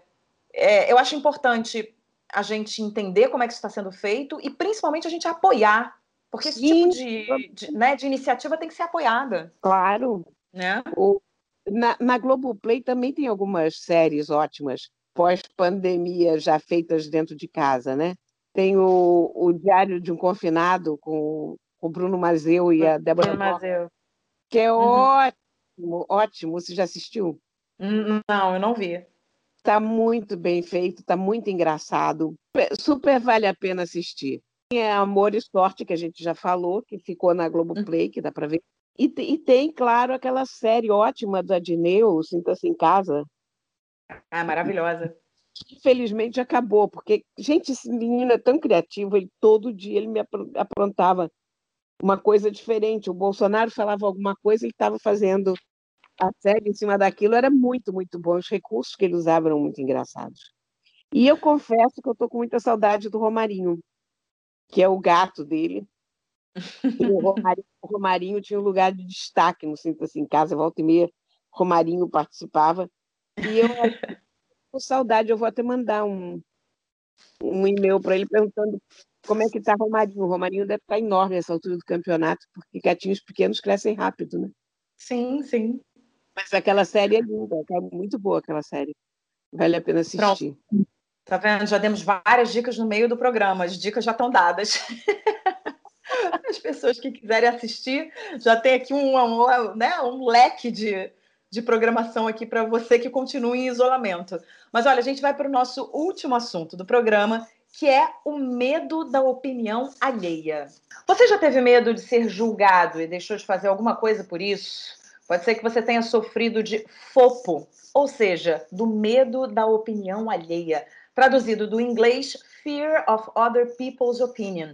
B: é, eu acho importante a gente entender como é que isso está sendo feito e principalmente a gente apoiar, porque esse Sim. tipo de, de, né, de iniciativa tem que ser apoiada.
C: Claro.
B: Né?
C: O, na, na Globoplay também tem algumas séries ótimas, pós-pandemia, já feitas dentro de casa, né? Tem o, o Diário de um Confinado com o Bruno Mazeu e a Débora
B: Mazeu.
C: que é uhum. ótimo, ótimo. Você já assistiu?
B: Não, eu não vi.
C: Está muito bem feito, está muito engraçado. Super vale a pena assistir. É Amor e Sorte, que a gente já falou, que ficou na Globoplay, que dá para ver. E, e, tem, claro, aquela série ótima da Dineu, Sinta-se em Casa.
B: Ah, maravilhosa.
C: Infelizmente acabou, porque, gente, esse menino é tão criativo, ele todo dia ele me aprontava uma coisa diferente. O Bolsonaro falava alguma coisa, ele estava fazendo a série em cima daquilo, era muito, muito bom. Os recursos que ele usava eram muito engraçados. E eu confesso que eu estou com muita saudade do Romarinho, que é o gato dele. o, Romarinho, o Romarinho, tinha um lugar de destaque no Sinta assim, em casa, volta e meia, Romarinho participava. E eu com saudade, eu vou até mandar um, um e-mail para ele perguntando como é que está Romarinho. O Romarinho deve estar enorme nessa altura do campeonato, porque gatinhos pequenos crescem rápido, né?
B: Sim, sim.
C: Mas aquela série é linda, é muito boa aquela série. Vale a pena assistir. Pronto.
B: Tá vendo? Já demos várias dicas no meio do programa. As dicas já estão dadas. As pessoas que quiserem assistir já tem aqui um, um, né, um leque de, de programação aqui para você que continua em isolamento. Mas olha, a gente vai para o nosso último assunto do programa, que é o medo da opinião alheia. Você já teve medo de ser julgado e deixou de fazer alguma coisa por isso? Pode ser que você tenha sofrido de FOPO, ou seja, do medo da opinião alheia, traduzido do inglês Fear of Other People's Opinion.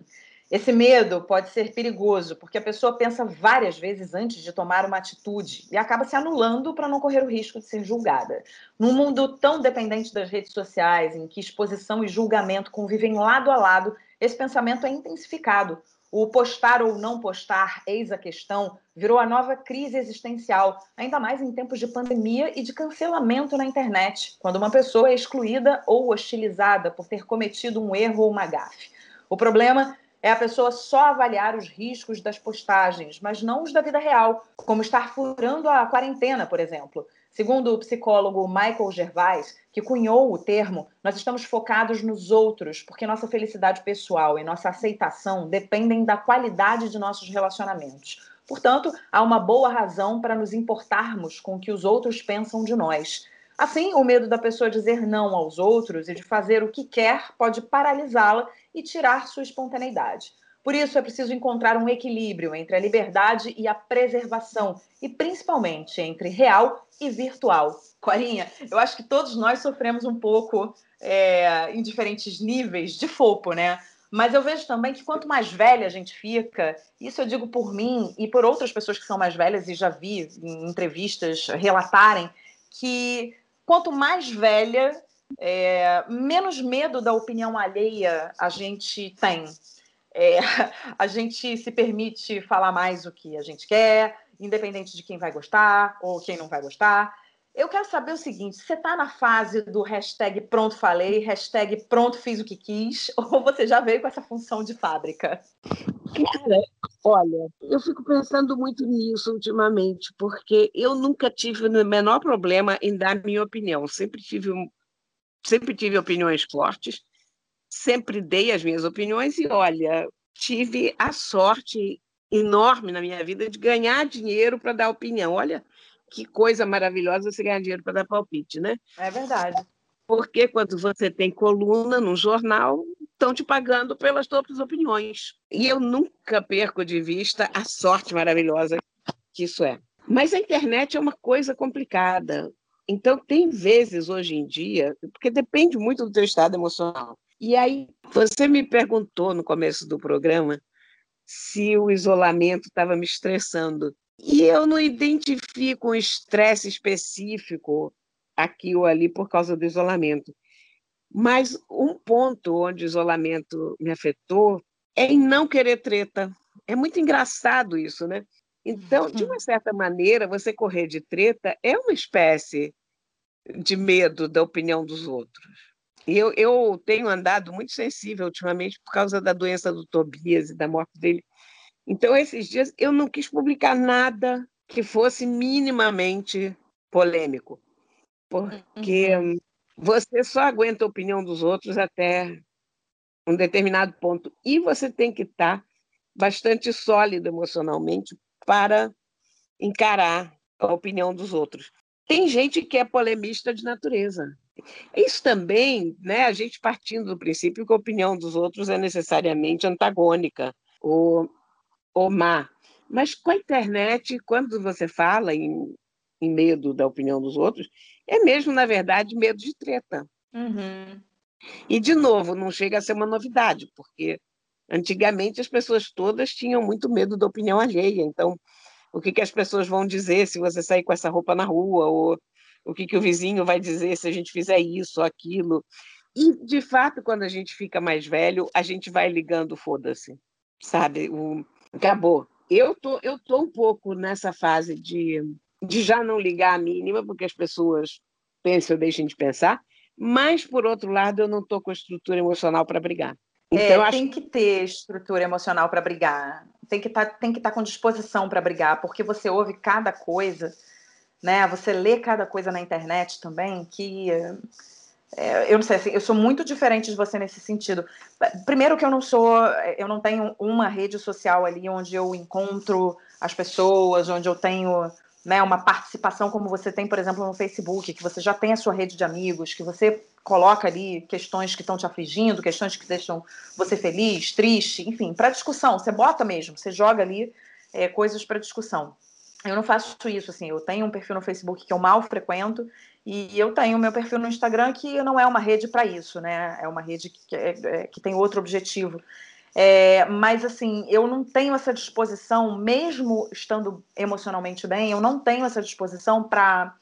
B: Esse medo pode ser perigoso, porque a pessoa pensa várias vezes antes de tomar uma atitude e acaba se anulando para não correr o risco de ser julgada. Num mundo tão dependente das redes sociais, em que exposição e julgamento convivem lado a lado, esse pensamento é intensificado. O postar ou não postar, eis a questão, virou a nova crise existencial, ainda mais em tempos de pandemia e de cancelamento na internet, quando uma pessoa é excluída ou hostilizada por ter cometido um erro ou uma gafe. O problema é a pessoa só avaliar os riscos das postagens, mas não os da vida real, como estar furando a quarentena, por exemplo. Segundo o psicólogo Michael Gervais, que cunhou o termo, nós estamos focados nos outros, porque nossa felicidade pessoal e nossa aceitação dependem da qualidade de nossos relacionamentos. Portanto, há uma boa razão para nos importarmos com o que os outros pensam de nós. Assim, o medo da pessoa dizer não aos outros e de fazer o que quer pode paralisá-la e tirar sua espontaneidade. Por isso, é preciso encontrar um equilíbrio entre a liberdade e a preservação, e principalmente entre real e virtual. Corinha, eu acho que todos nós sofremos um pouco é, em diferentes níveis de fopo, né? Mas eu vejo também que quanto mais velha a gente fica, isso eu digo por mim e por outras pessoas que são mais velhas e já vi em entrevistas relatarem, que quanto mais velha é, menos medo da opinião alheia a gente tem. É, a gente se permite falar mais o que a gente quer, independente de quem vai gostar ou quem não vai gostar. Eu quero saber o seguinte: você está na fase do hashtag pronto falei, hashtag pronto fiz o que quis, ou você já veio com essa função de fábrica?
C: Cara, olha, eu fico pensando muito nisso ultimamente, porque eu nunca tive o menor problema em dar minha opinião. Sempre tive sempre tive opiniões fortes, sempre dei as minhas opiniões e, olha, tive a sorte enorme na minha vida de ganhar dinheiro para dar opinião. Olha que coisa maravilhosa você ganhar dinheiro para dar palpite, né?
B: É verdade.
C: Porque quando você tem coluna num jornal, estão te pagando pelas suas opiniões. E eu nunca perco de vista a sorte maravilhosa que isso é. Mas a internet é uma coisa complicada. Então, tem vezes hoje em dia, porque depende muito do teu estado emocional. E aí, você me perguntou no começo do programa se o isolamento estava me estressando. E eu não identifico um estresse específico aqui ou ali por causa do isolamento. Mas um ponto onde o isolamento me afetou é em não querer treta. É muito engraçado isso, né? Então, de uma certa maneira, você correr de treta é uma espécie de medo da opinião dos outros. Eu, eu tenho andado muito sensível ultimamente por causa da doença do Tobias e da morte dele. Então, esses dias, eu não quis publicar nada que fosse minimamente polêmico, porque uhum. você só aguenta a opinião dos outros até um determinado ponto. E você tem que estar bastante sólido emocionalmente para encarar a opinião dos outros. Tem gente que é polemista de natureza. Isso também, né, a gente partindo do princípio que a opinião dos outros é necessariamente antagônica ou, ou má. Mas com a internet, quando você fala em, em medo da opinião dos outros, é mesmo, na verdade, medo de treta. Uhum. E, de novo, não chega a ser uma novidade, porque antigamente as pessoas todas tinham muito medo da opinião alheia. Então, o que, que as pessoas vão dizer se você sair com essa roupa na rua? Ou o que, que o vizinho vai dizer se a gente fizer isso ou aquilo? E, de fato, quando a gente fica mais velho, a gente vai ligando, foda-se, sabe? O... Acabou. Eu tô, eu tô um pouco nessa fase de, de já não ligar a mínima, porque as pessoas pensam ou deixem de pensar, mas, por outro lado, eu não estou com estrutura emocional para brigar.
B: É, então, é, tem acho... que ter estrutura emocional para brigar. Tem que tá, estar tá com disposição para brigar, porque você ouve cada coisa, né? Você lê cada coisa na internet também que é, eu não sei, assim, eu sou muito diferente de você nesse sentido. Primeiro que eu não sou, eu não tenho uma rede social ali onde eu encontro as pessoas, onde eu tenho né, uma participação como você tem, por exemplo, no Facebook, que você já tem a sua rede de amigos, que você coloca ali questões que estão te afligindo, questões que deixam você feliz, triste, enfim, para discussão. Você bota mesmo, você joga ali é, coisas para discussão. Eu não faço isso, assim, eu tenho um perfil no Facebook que eu mal frequento e eu tenho meu perfil no Instagram que não é uma rede para isso, né? É uma rede que, é, é, que tem outro objetivo. É, mas assim, eu não tenho essa disposição, mesmo estando emocionalmente bem, eu não tenho essa disposição para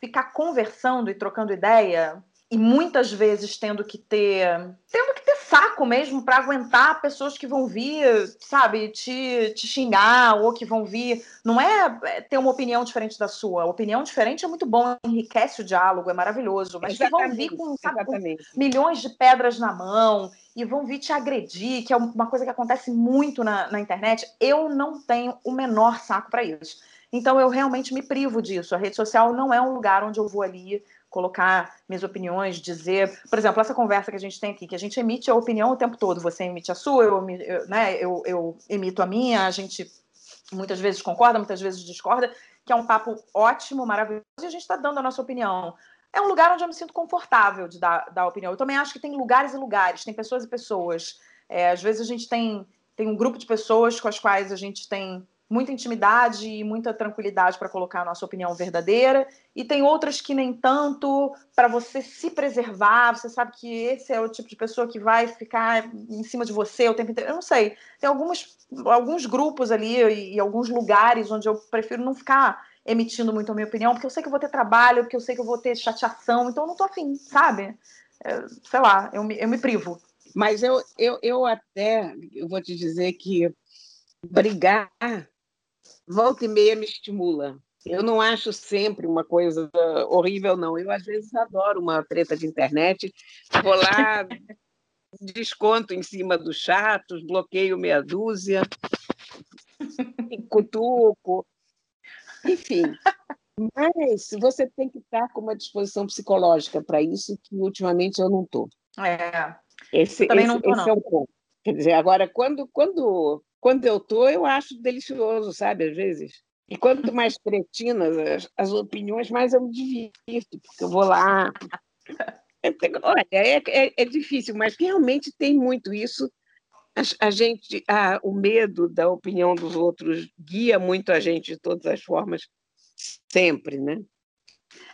B: ficar conversando e trocando ideia e muitas vezes tendo que ter tendo que saco mesmo para aguentar pessoas que vão vir, sabe, te, te xingar ou que vão vir. Não é, é ter uma opinião diferente da sua. A opinião diferente é muito bom, enriquece o diálogo, é maravilhoso. Mas que vão vir com, sabe, com milhões de pedras na mão e vão vir te agredir, que é uma coisa que acontece muito na, na internet. Eu não tenho o menor saco para isso. Então eu realmente me privo disso. A rede social não é um lugar onde eu vou ali colocar minhas opiniões, dizer, por exemplo, essa conversa que a gente tem aqui, que a gente emite a opinião o tempo todo, você emite a sua, eu, eu né, eu, eu emito a minha, a gente muitas vezes concorda, muitas vezes discorda, que é um papo ótimo, maravilhoso, e a gente está dando a nossa opinião. É um lugar onde eu me sinto confortável de dar, dar opinião. Eu também acho que tem lugares e lugares, tem pessoas e pessoas. É, às vezes a gente tem, tem um grupo de pessoas com as quais a gente tem muita intimidade e muita tranquilidade para colocar a nossa opinião verdadeira, e tem outras que nem tanto, para você se preservar, você sabe que esse é o tipo de pessoa que vai ficar em cima de você o tempo inteiro. Eu não sei, tem alguns, alguns grupos ali e, e alguns lugares onde eu prefiro não ficar emitindo muito a minha opinião, porque eu sei que eu vou ter trabalho, porque eu sei que eu vou ter chateação, então eu não tô afim, sabe? É, sei lá, eu me, eu me privo.
C: Mas eu, eu, eu até, eu vou te dizer que brigar volta e meia me estimula. Eu não acho sempre uma coisa horrível, não. Eu, às vezes, adoro uma treta de internet. Vou lá, desconto em cima dos chatos, bloqueio meia dúzia, cutuco, enfim. Mas você tem que estar com uma disposição psicológica para isso, que ultimamente eu não estou.
B: É.
C: Esse, também esse, não tô, esse não. é o ponto. Quer dizer, agora, quando, quando quando eu tô, eu acho delicioso, sabe, às vezes. E quanto mais cretinas as, as opiniões, mais eu me divirto, porque eu vou lá. Olha, é, é, é difícil, mas realmente tem muito isso. A, a gente, a, o medo da opinião dos outros guia muito a gente de todas as formas, sempre, né?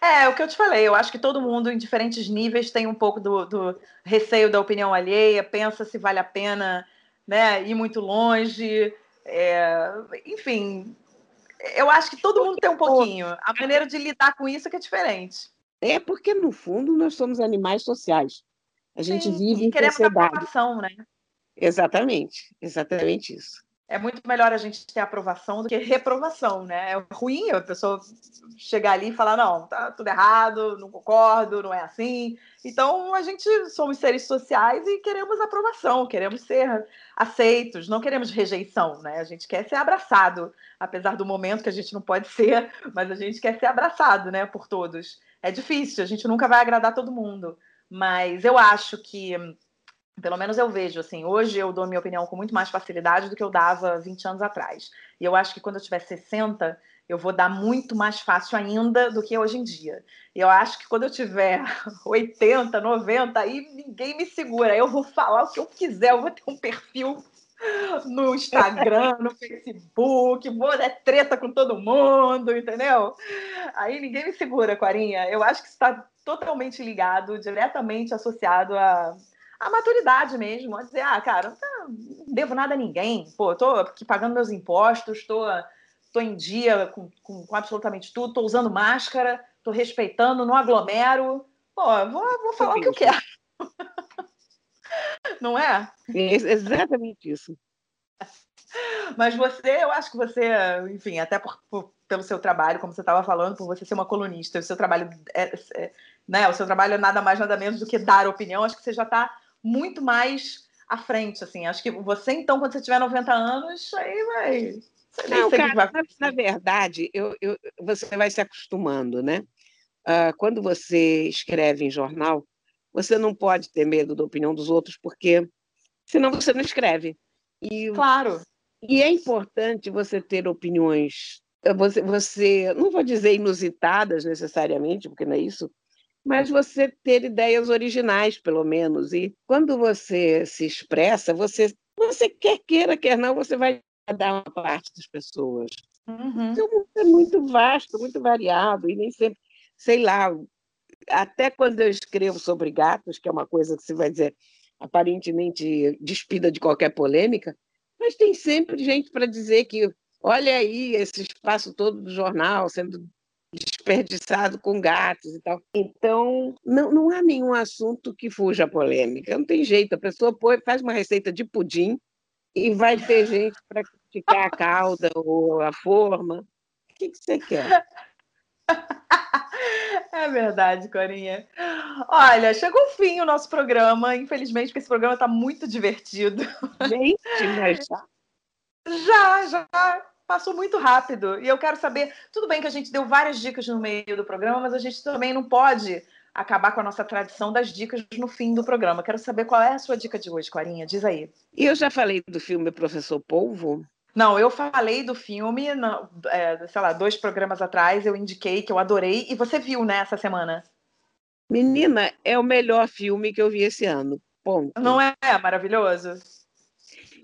B: É, o que eu te falei, eu acho que todo mundo, em diferentes níveis, tem um pouco do, do receio da opinião alheia, pensa se vale a pena né, ir muito longe. É, enfim, eu acho que todo mundo tem um pouquinho. A maneira de lidar com isso é que é diferente.
C: É porque, no fundo, nós somos animais sociais. A gente
B: Sim,
C: vive em
B: queremos
C: sociedade.
B: aprovação, né?
C: Exatamente, exatamente isso
B: é muito melhor a gente ter aprovação do que reprovação, né? É ruim a pessoa chegar ali e falar, não, tá tudo errado, não concordo, não é assim. Então, a gente somos seres sociais e queremos aprovação, queremos ser aceitos, não queremos rejeição, né? A gente quer ser abraçado, apesar do momento que a gente não pode ser, mas a gente quer ser abraçado, né, por todos. É difícil, a gente nunca vai agradar todo mundo, mas eu acho que pelo menos eu vejo, assim, hoje eu dou minha opinião com muito mais facilidade do que eu dava 20 anos atrás. E eu acho que quando eu tiver 60, eu vou dar muito mais fácil ainda do que hoje em dia. E eu acho que quando eu tiver 80, 90, aí ninguém me segura. Eu vou falar o que eu quiser, eu vou ter um perfil no Instagram, no Facebook, vou dar treta com todo mundo, entendeu? Aí ninguém me segura, Corinha. Eu acho que está totalmente ligado, diretamente associado a, a maturidade mesmo, a dizer, ah, cara, não devo nada a ninguém, pô, tô aqui pagando meus impostos, tô, tô em dia com, com, com absolutamente tudo, tô usando máscara, tô respeitando, não aglomero, pô, vou, vou falar o que eu quero. não é?
C: é? Exatamente isso.
B: Mas você, eu acho que você, enfim, até por, por pelo seu trabalho, como você estava falando, por você ser uma colunista, o seu trabalho é, é, né, o seu trabalho é nada mais nada menos do que dar opinião. Acho que você já está muito mais à frente, assim. Acho que você então, quando você tiver 90 anos, aí vai.
C: Não, cara, vai... Na, verdade, eu, eu, você vai se acostumando, né? Uh, quando você escreve em jornal, você não pode ter medo da opinião dos outros, porque senão você não escreve.
B: E, claro.
C: E é importante você ter opiniões, você, você, não vou dizer inusitadas necessariamente, porque não é isso, mas você ter ideias originais, pelo menos. E quando você se expressa, você, você quer queira, quer não, você vai dar uma parte das pessoas. Uhum. Então, é muito vasto, muito variado, e nem sempre, sei lá, até quando eu escrevo sobre gatos, que é uma coisa que você vai dizer aparentemente despida de qualquer polêmica, mas tem sempre gente para dizer que olha aí esse espaço todo do jornal sendo desperdiçado com gatos e tal. Então, não, não há nenhum assunto que fuja a polêmica. Não tem jeito. A pessoa põe, faz uma receita de pudim e vai ter gente para criticar a cauda ou a forma. O que, que você quer?
B: É verdade, Corinha. Olha, chegou o fim o nosso programa, infelizmente, porque esse programa está muito divertido.
C: Gente, mas
B: já. Já, já passou muito rápido. E eu quero saber, tudo bem que a gente deu várias dicas no meio do programa, mas a gente também não pode acabar com a nossa tradição das dicas no fim do programa. Quero saber qual é a sua dica de hoje, Clarinha. Diz aí.
C: Eu já falei do filme Professor Polvo.
B: Não, eu falei do filme, no, é, sei lá, dois programas atrás, eu indiquei que eu adorei, e você viu, né, essa semana?
C: Menina, é o melhor filme que eu vi esse ano. Ponto.
B: Não é maravilhoso?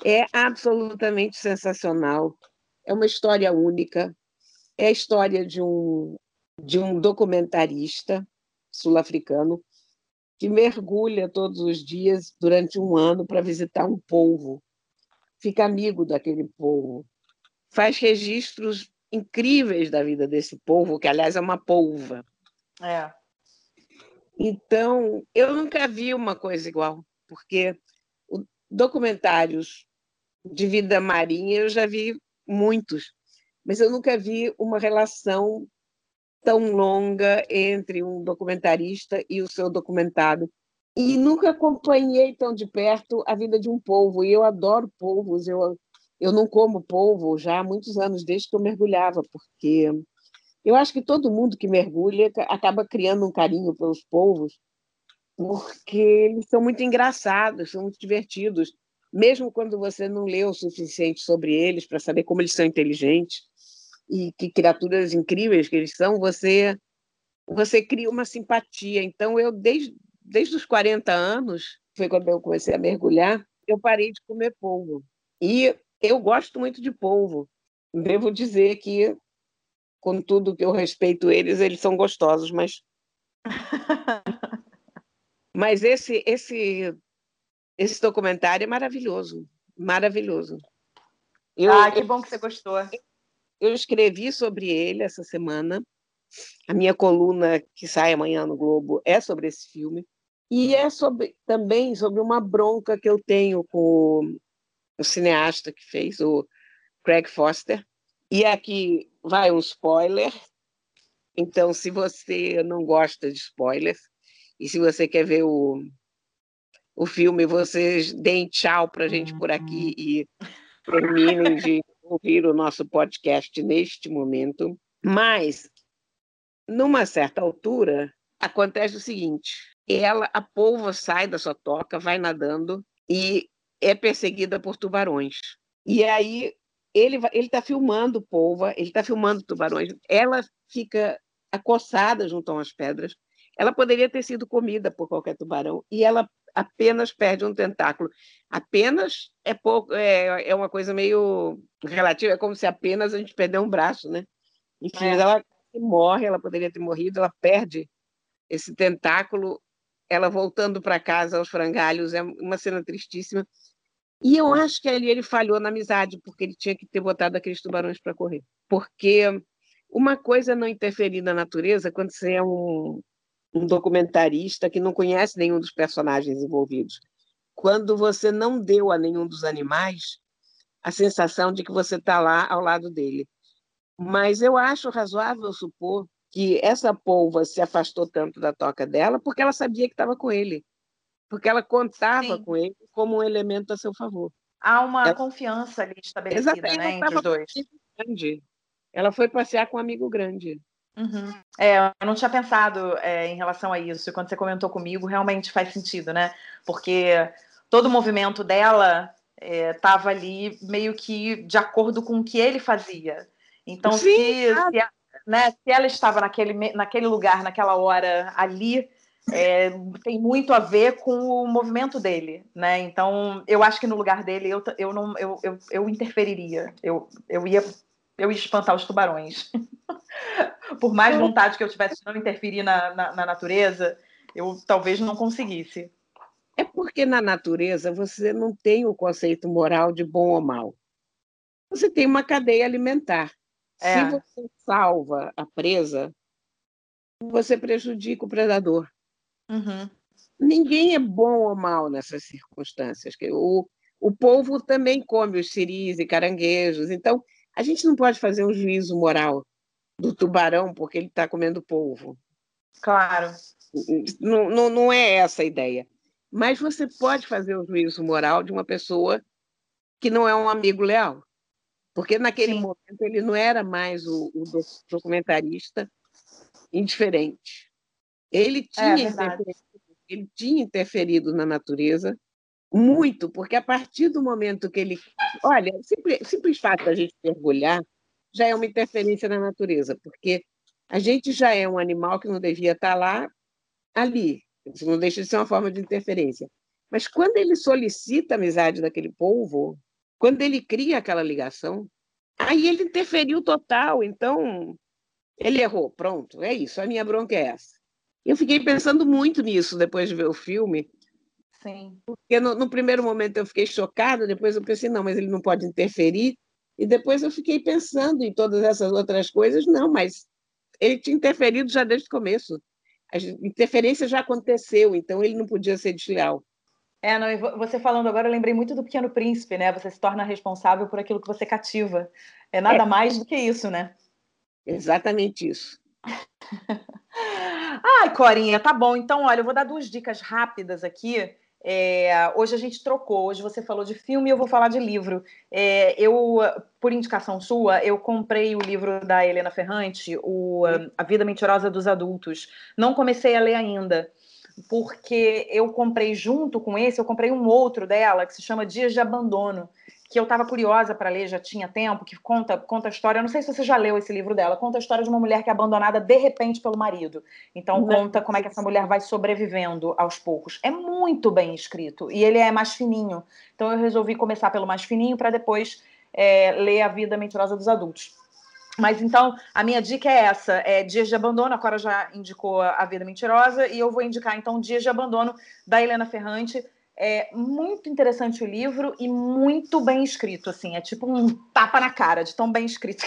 C: É absolutamente sensacional. É uma história única. É a história de um, de um documentarista sul-africano que mergulha todos os dias durante um ano para visitar um povo fica amigo daquele povo, faz registros incríveis da vida desse povo, que aliás é uma polva.
B: É.
C: Então, eu nunca vi uma coisa igual, porque documentários de vida marinha eu já vi muitos, mas eu nunca vi uma relação tão longa entre um documentarista e o seu documentado e nunca acompanhei tão de perto a vida de um polvo. E eu adoro polvos. Eu, eu não como polvo já há muitos anos, desde que eu mergulhava, porque eu acho que todo mundo que mergulha acaba criando um carinho pelos polvos, porque eles são muito engraçados, são muito divertidos. Mesmo quando você não lê o suficiente sobre eles para saber como eles são inteligentes e que criaturas incríveis que eles são, você você cria uma simpatia. Então eu desde desde os 40 anos, foi quando eu comecei a mergulhar, eu parei de comer polvo. E eu gosto muito de polvo. Devo dizer que, com tudo que eu respeito eles, eles são gostosos, mas. mas esse, esse, esse documentário é maravilhoso maravilhoso.
B: Eu, ah, que bom que você gostou.
C: Eu escrevi sobre ele essa semana. A minha coluna que sai amanhã no Globo é sobre esse filme. E é sobre, também sobre uma bronca que eu tenho com o cineasta que fez, o Craig Foster. E aqui vai um spoiler. Então, se você não gosta de spoilers, e se você quer ver o, o filme, vocês deem tchau para a gente por aqui e terminem de ouvir o nosso podcast neste momento. Mas, numa certa altura, acontece o seguinte: ela, a polva sai da sua toca, vai nadando e é perseguida por tubarões. E aí ele ele está filmando polva, ele está filmando tubarões. Ela fica acossada junto a umas pedras. Ela poderia ter sido comida por qualquer tubarão e ela apenas perde um tentáculo. Apenas é pouco, é, é uma coisa meio relativa, é como se apenas a gente perdeu um braço, né? Enfim, é. ela morre, ela poderia ter morrido, ela perde esse tentáculo, ela voltando para casa aos frangalhos, é uma cena tristíssima. E eu acho que ali ele falhou na amizade, porque ele tinha que ter botado aqueles tubarões para correr. Porque uma coisa é não interferir na natureza quando você é um, um documentarista que não conhece nenhum dos personagens envolvidos. Quando você não deu a nenhum dos animais a sensação de que você está lá ao lado dele. Mas eu acho razoável supor que essa polva se afastou tanto da toca dela porque ela sabia que estava com ele porque ela contava Sim. com ele como um elemento a seu favor.
B: Há uma ela... confiança ali estabelecida né, entre os dois.
C: Grande. Ela foi passear com um amigo grande.
B: Uhum. É, eu não tinha pensado é, em relação a isso. Quando você comentou comigo, realmente faz sentido, né? Porque todo o movimento dela estava é, ali meio que de acordo com o que ele fazia. Então, Sim, se, se, né, se ela estava naquele, naquele lugar, naquela hora ali, é, tem muito a ver com o movimento dele, né? Então, eu acho que no lugar dele eu, eu não eu, eu, eu interferiria. Eu, eu ia eu ia espantar os tubarões. Por mais vontade que eu tivesse de não interferir na, na, na natureza, eu talvez não conseguisse.
C: É porque na natureza você não tem o conceito moral de bom ou mal. Você tem uma cadeia alimentar. É. Se você salva a presa, você prejudica o predador. Uhum. Ninguém é bom ou mal nessas circunstâncias. O, o povo também come os siris e caranguejos. Então, a gente não pode fazer um juízo moral do tubarão porque ele está comendo polvo.
B: Claro.
C: Não, não, não é essa a ideia. Mas você pode fazer o um juízo moral de uma pessoa que não é um amigo leal. Porque naquele Sim. momento ele não era mais o, o documentarista indiferente. Ele é, tinha, é ele tinha interferido na natureza muito, porque a partir do momento que ele. Olha, simples, simples fato da gente mergulhar já é uma interferência na natureza, porque a gente já é um animal que não devia estar lá, ali. Isso não deixa de ser uma forma de interferência. Mas quando ele solicita a amizade daquele povo, quando ele cria aquela ligação, aí ele interferiu total. Então, ele errou. Pronto, é isso. A minha bronca é essa. Eu fiquei pensando muito nisso depois de ver o filme.
B: Sim.
C: Porque no, no, primeiro momento eu fiquei chocada, depois eu pensei, não, mas ele não pode interferir. E depois eu fiquei pensando em todas essas outras coisas, não, mas ele tinha interferido já desde o começo. A interferência já aconteceu, então ele não podia ser desleal.
B: É, não, você falando agora, eu lembrei muito do Pequeno Príncipe, né? Você se torna responsável por aquilo que você cativa. É nada é. mais do que isso, né?
C: Exatamente isso.
B: Ai, Corinha, tá bom. Então, olha, eu vou dar duas dicas rápidas aqui. É, hoje a gente trocou. Hoje você falou de filme e eu vou falar de livro. É, eu, por indicação sua, eu comprei o livro da Helena Ferrante, o A Vida Mentirosa dos Adultos. Não comecei a ler ainda, porque eu comprei junto com esse, eu comprei um outro dela que se chama Dias de Abandono que eu estava curiosa para ler, já tinha tempo, que conta, conta a história. Eu não sei se você já leu esse livro dela. Conta a história de uma mulher que é abandonada de repente pelo marido. Então não. conta como é que essa mulher vai sobrevivendo aos poucos. É muito bem escrito e ele é mais fininho. Então eu resolvi começar pelo mais fininho para depois é, ler A Vida Mentirosa dos Adultos. Mas então, a minha dica é essa: é Dias de Abandono. A Cora já indicou A Vida Mentirosa, e eu vou indicar então Dias de Abandono, da Helena Ferrante. É muito interessante o livro e muito bem escrito, assim, é tipo um tapa na cara de tão bem escrito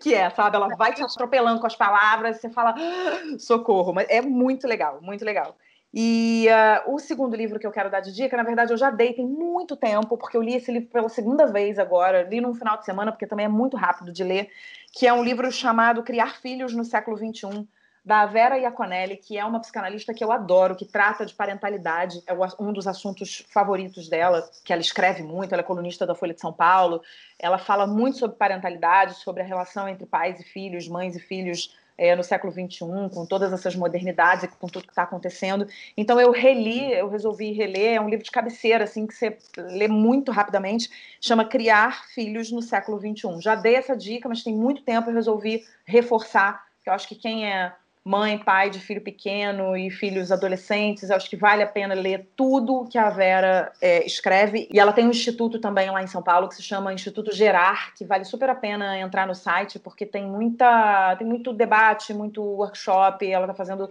B: que é, sabe? Ela vai te atropelando com as palavras, você fala ah, socorro, mas é muito legal, muito legal. E uh, o segundo livro que eu quero dar de dica, na verdade, eu já dei tem muito tempo, porque eu li esse livro pela segunda vez agora, li num final de semana, porque também é muito rápido de ler, que é um livro chamado Criar Filhos no Século XXI, da Vera Iaconelli, que é uma psicanalista que eu adoro, que trata de parentalidade, é um dos assuntos favoritos dela, que ela escreve muito, ela é colunista da Folha de São Paulo, ela fala muito sobre parentalidade, sobre a relação entre pais e filhos, mães e filhos é, no século XXI, com todas essas modernidades e com tudo que está acontecendo. Então eu reli, eu resolvi reler, é um livro de cabeceira, assim, que você lê muito rapidamente, chama Criar Filhos no Século XXI. Já dei essa dica, mas tem muito tempo eu resolvi reforçar, que eu acho que quem é mãe, pai de filho pequeno e filhos adolescentes, acho que vale a pena ler tudo que a Vera é, escreve. E ela tem um instituto também lá em São Paulo que se chama Instituto Gerar, que vale super a pena entrar no site, porque tem muita, tem muito debate, muito workshop. Ela está fazendo,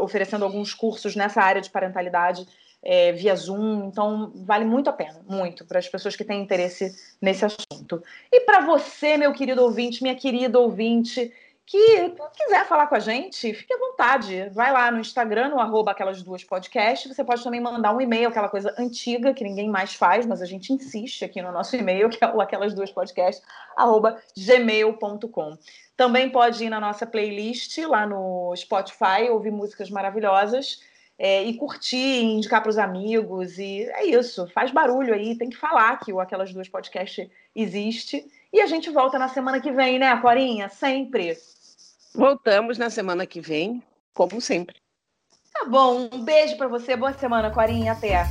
B: oferecendo alguns cursos nessa área de parentalidade. É, via Zoom, então vale muito a pena, muito, para as pessoas que têm interesse nesse assunto. E para você, meu querido ouvinte, minha querida ouvinte, que quiser falar com a gente, fique à vontade. Vai lá no Instagram, no arroba aquelas duas podcasts. Você pode também mandar um e-mail, aquela coisa antiga que ninguém mais faz, mas a gente insiste aqui no nosso e-mail, que é o aquelas duas podcasts, arroba gmail.com. Também pode ir na nossa playlist lá no Spotify, ouvir músicas maravilhosas. É, e curtir, indicar para os amigos, e é isso, faz barulho aí, tem que falar que o Aquelas Duas Podcast existe. E a gente volta na semana que vem, né, Corinha? Sempre.
C: Voltamos na semana que vem, como sempre.
B: Tá bom, um beijo para você, boa semana, Corinha, até.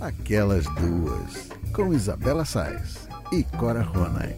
A: Aquelas duas, com Isabela Sais e Cora Ronay.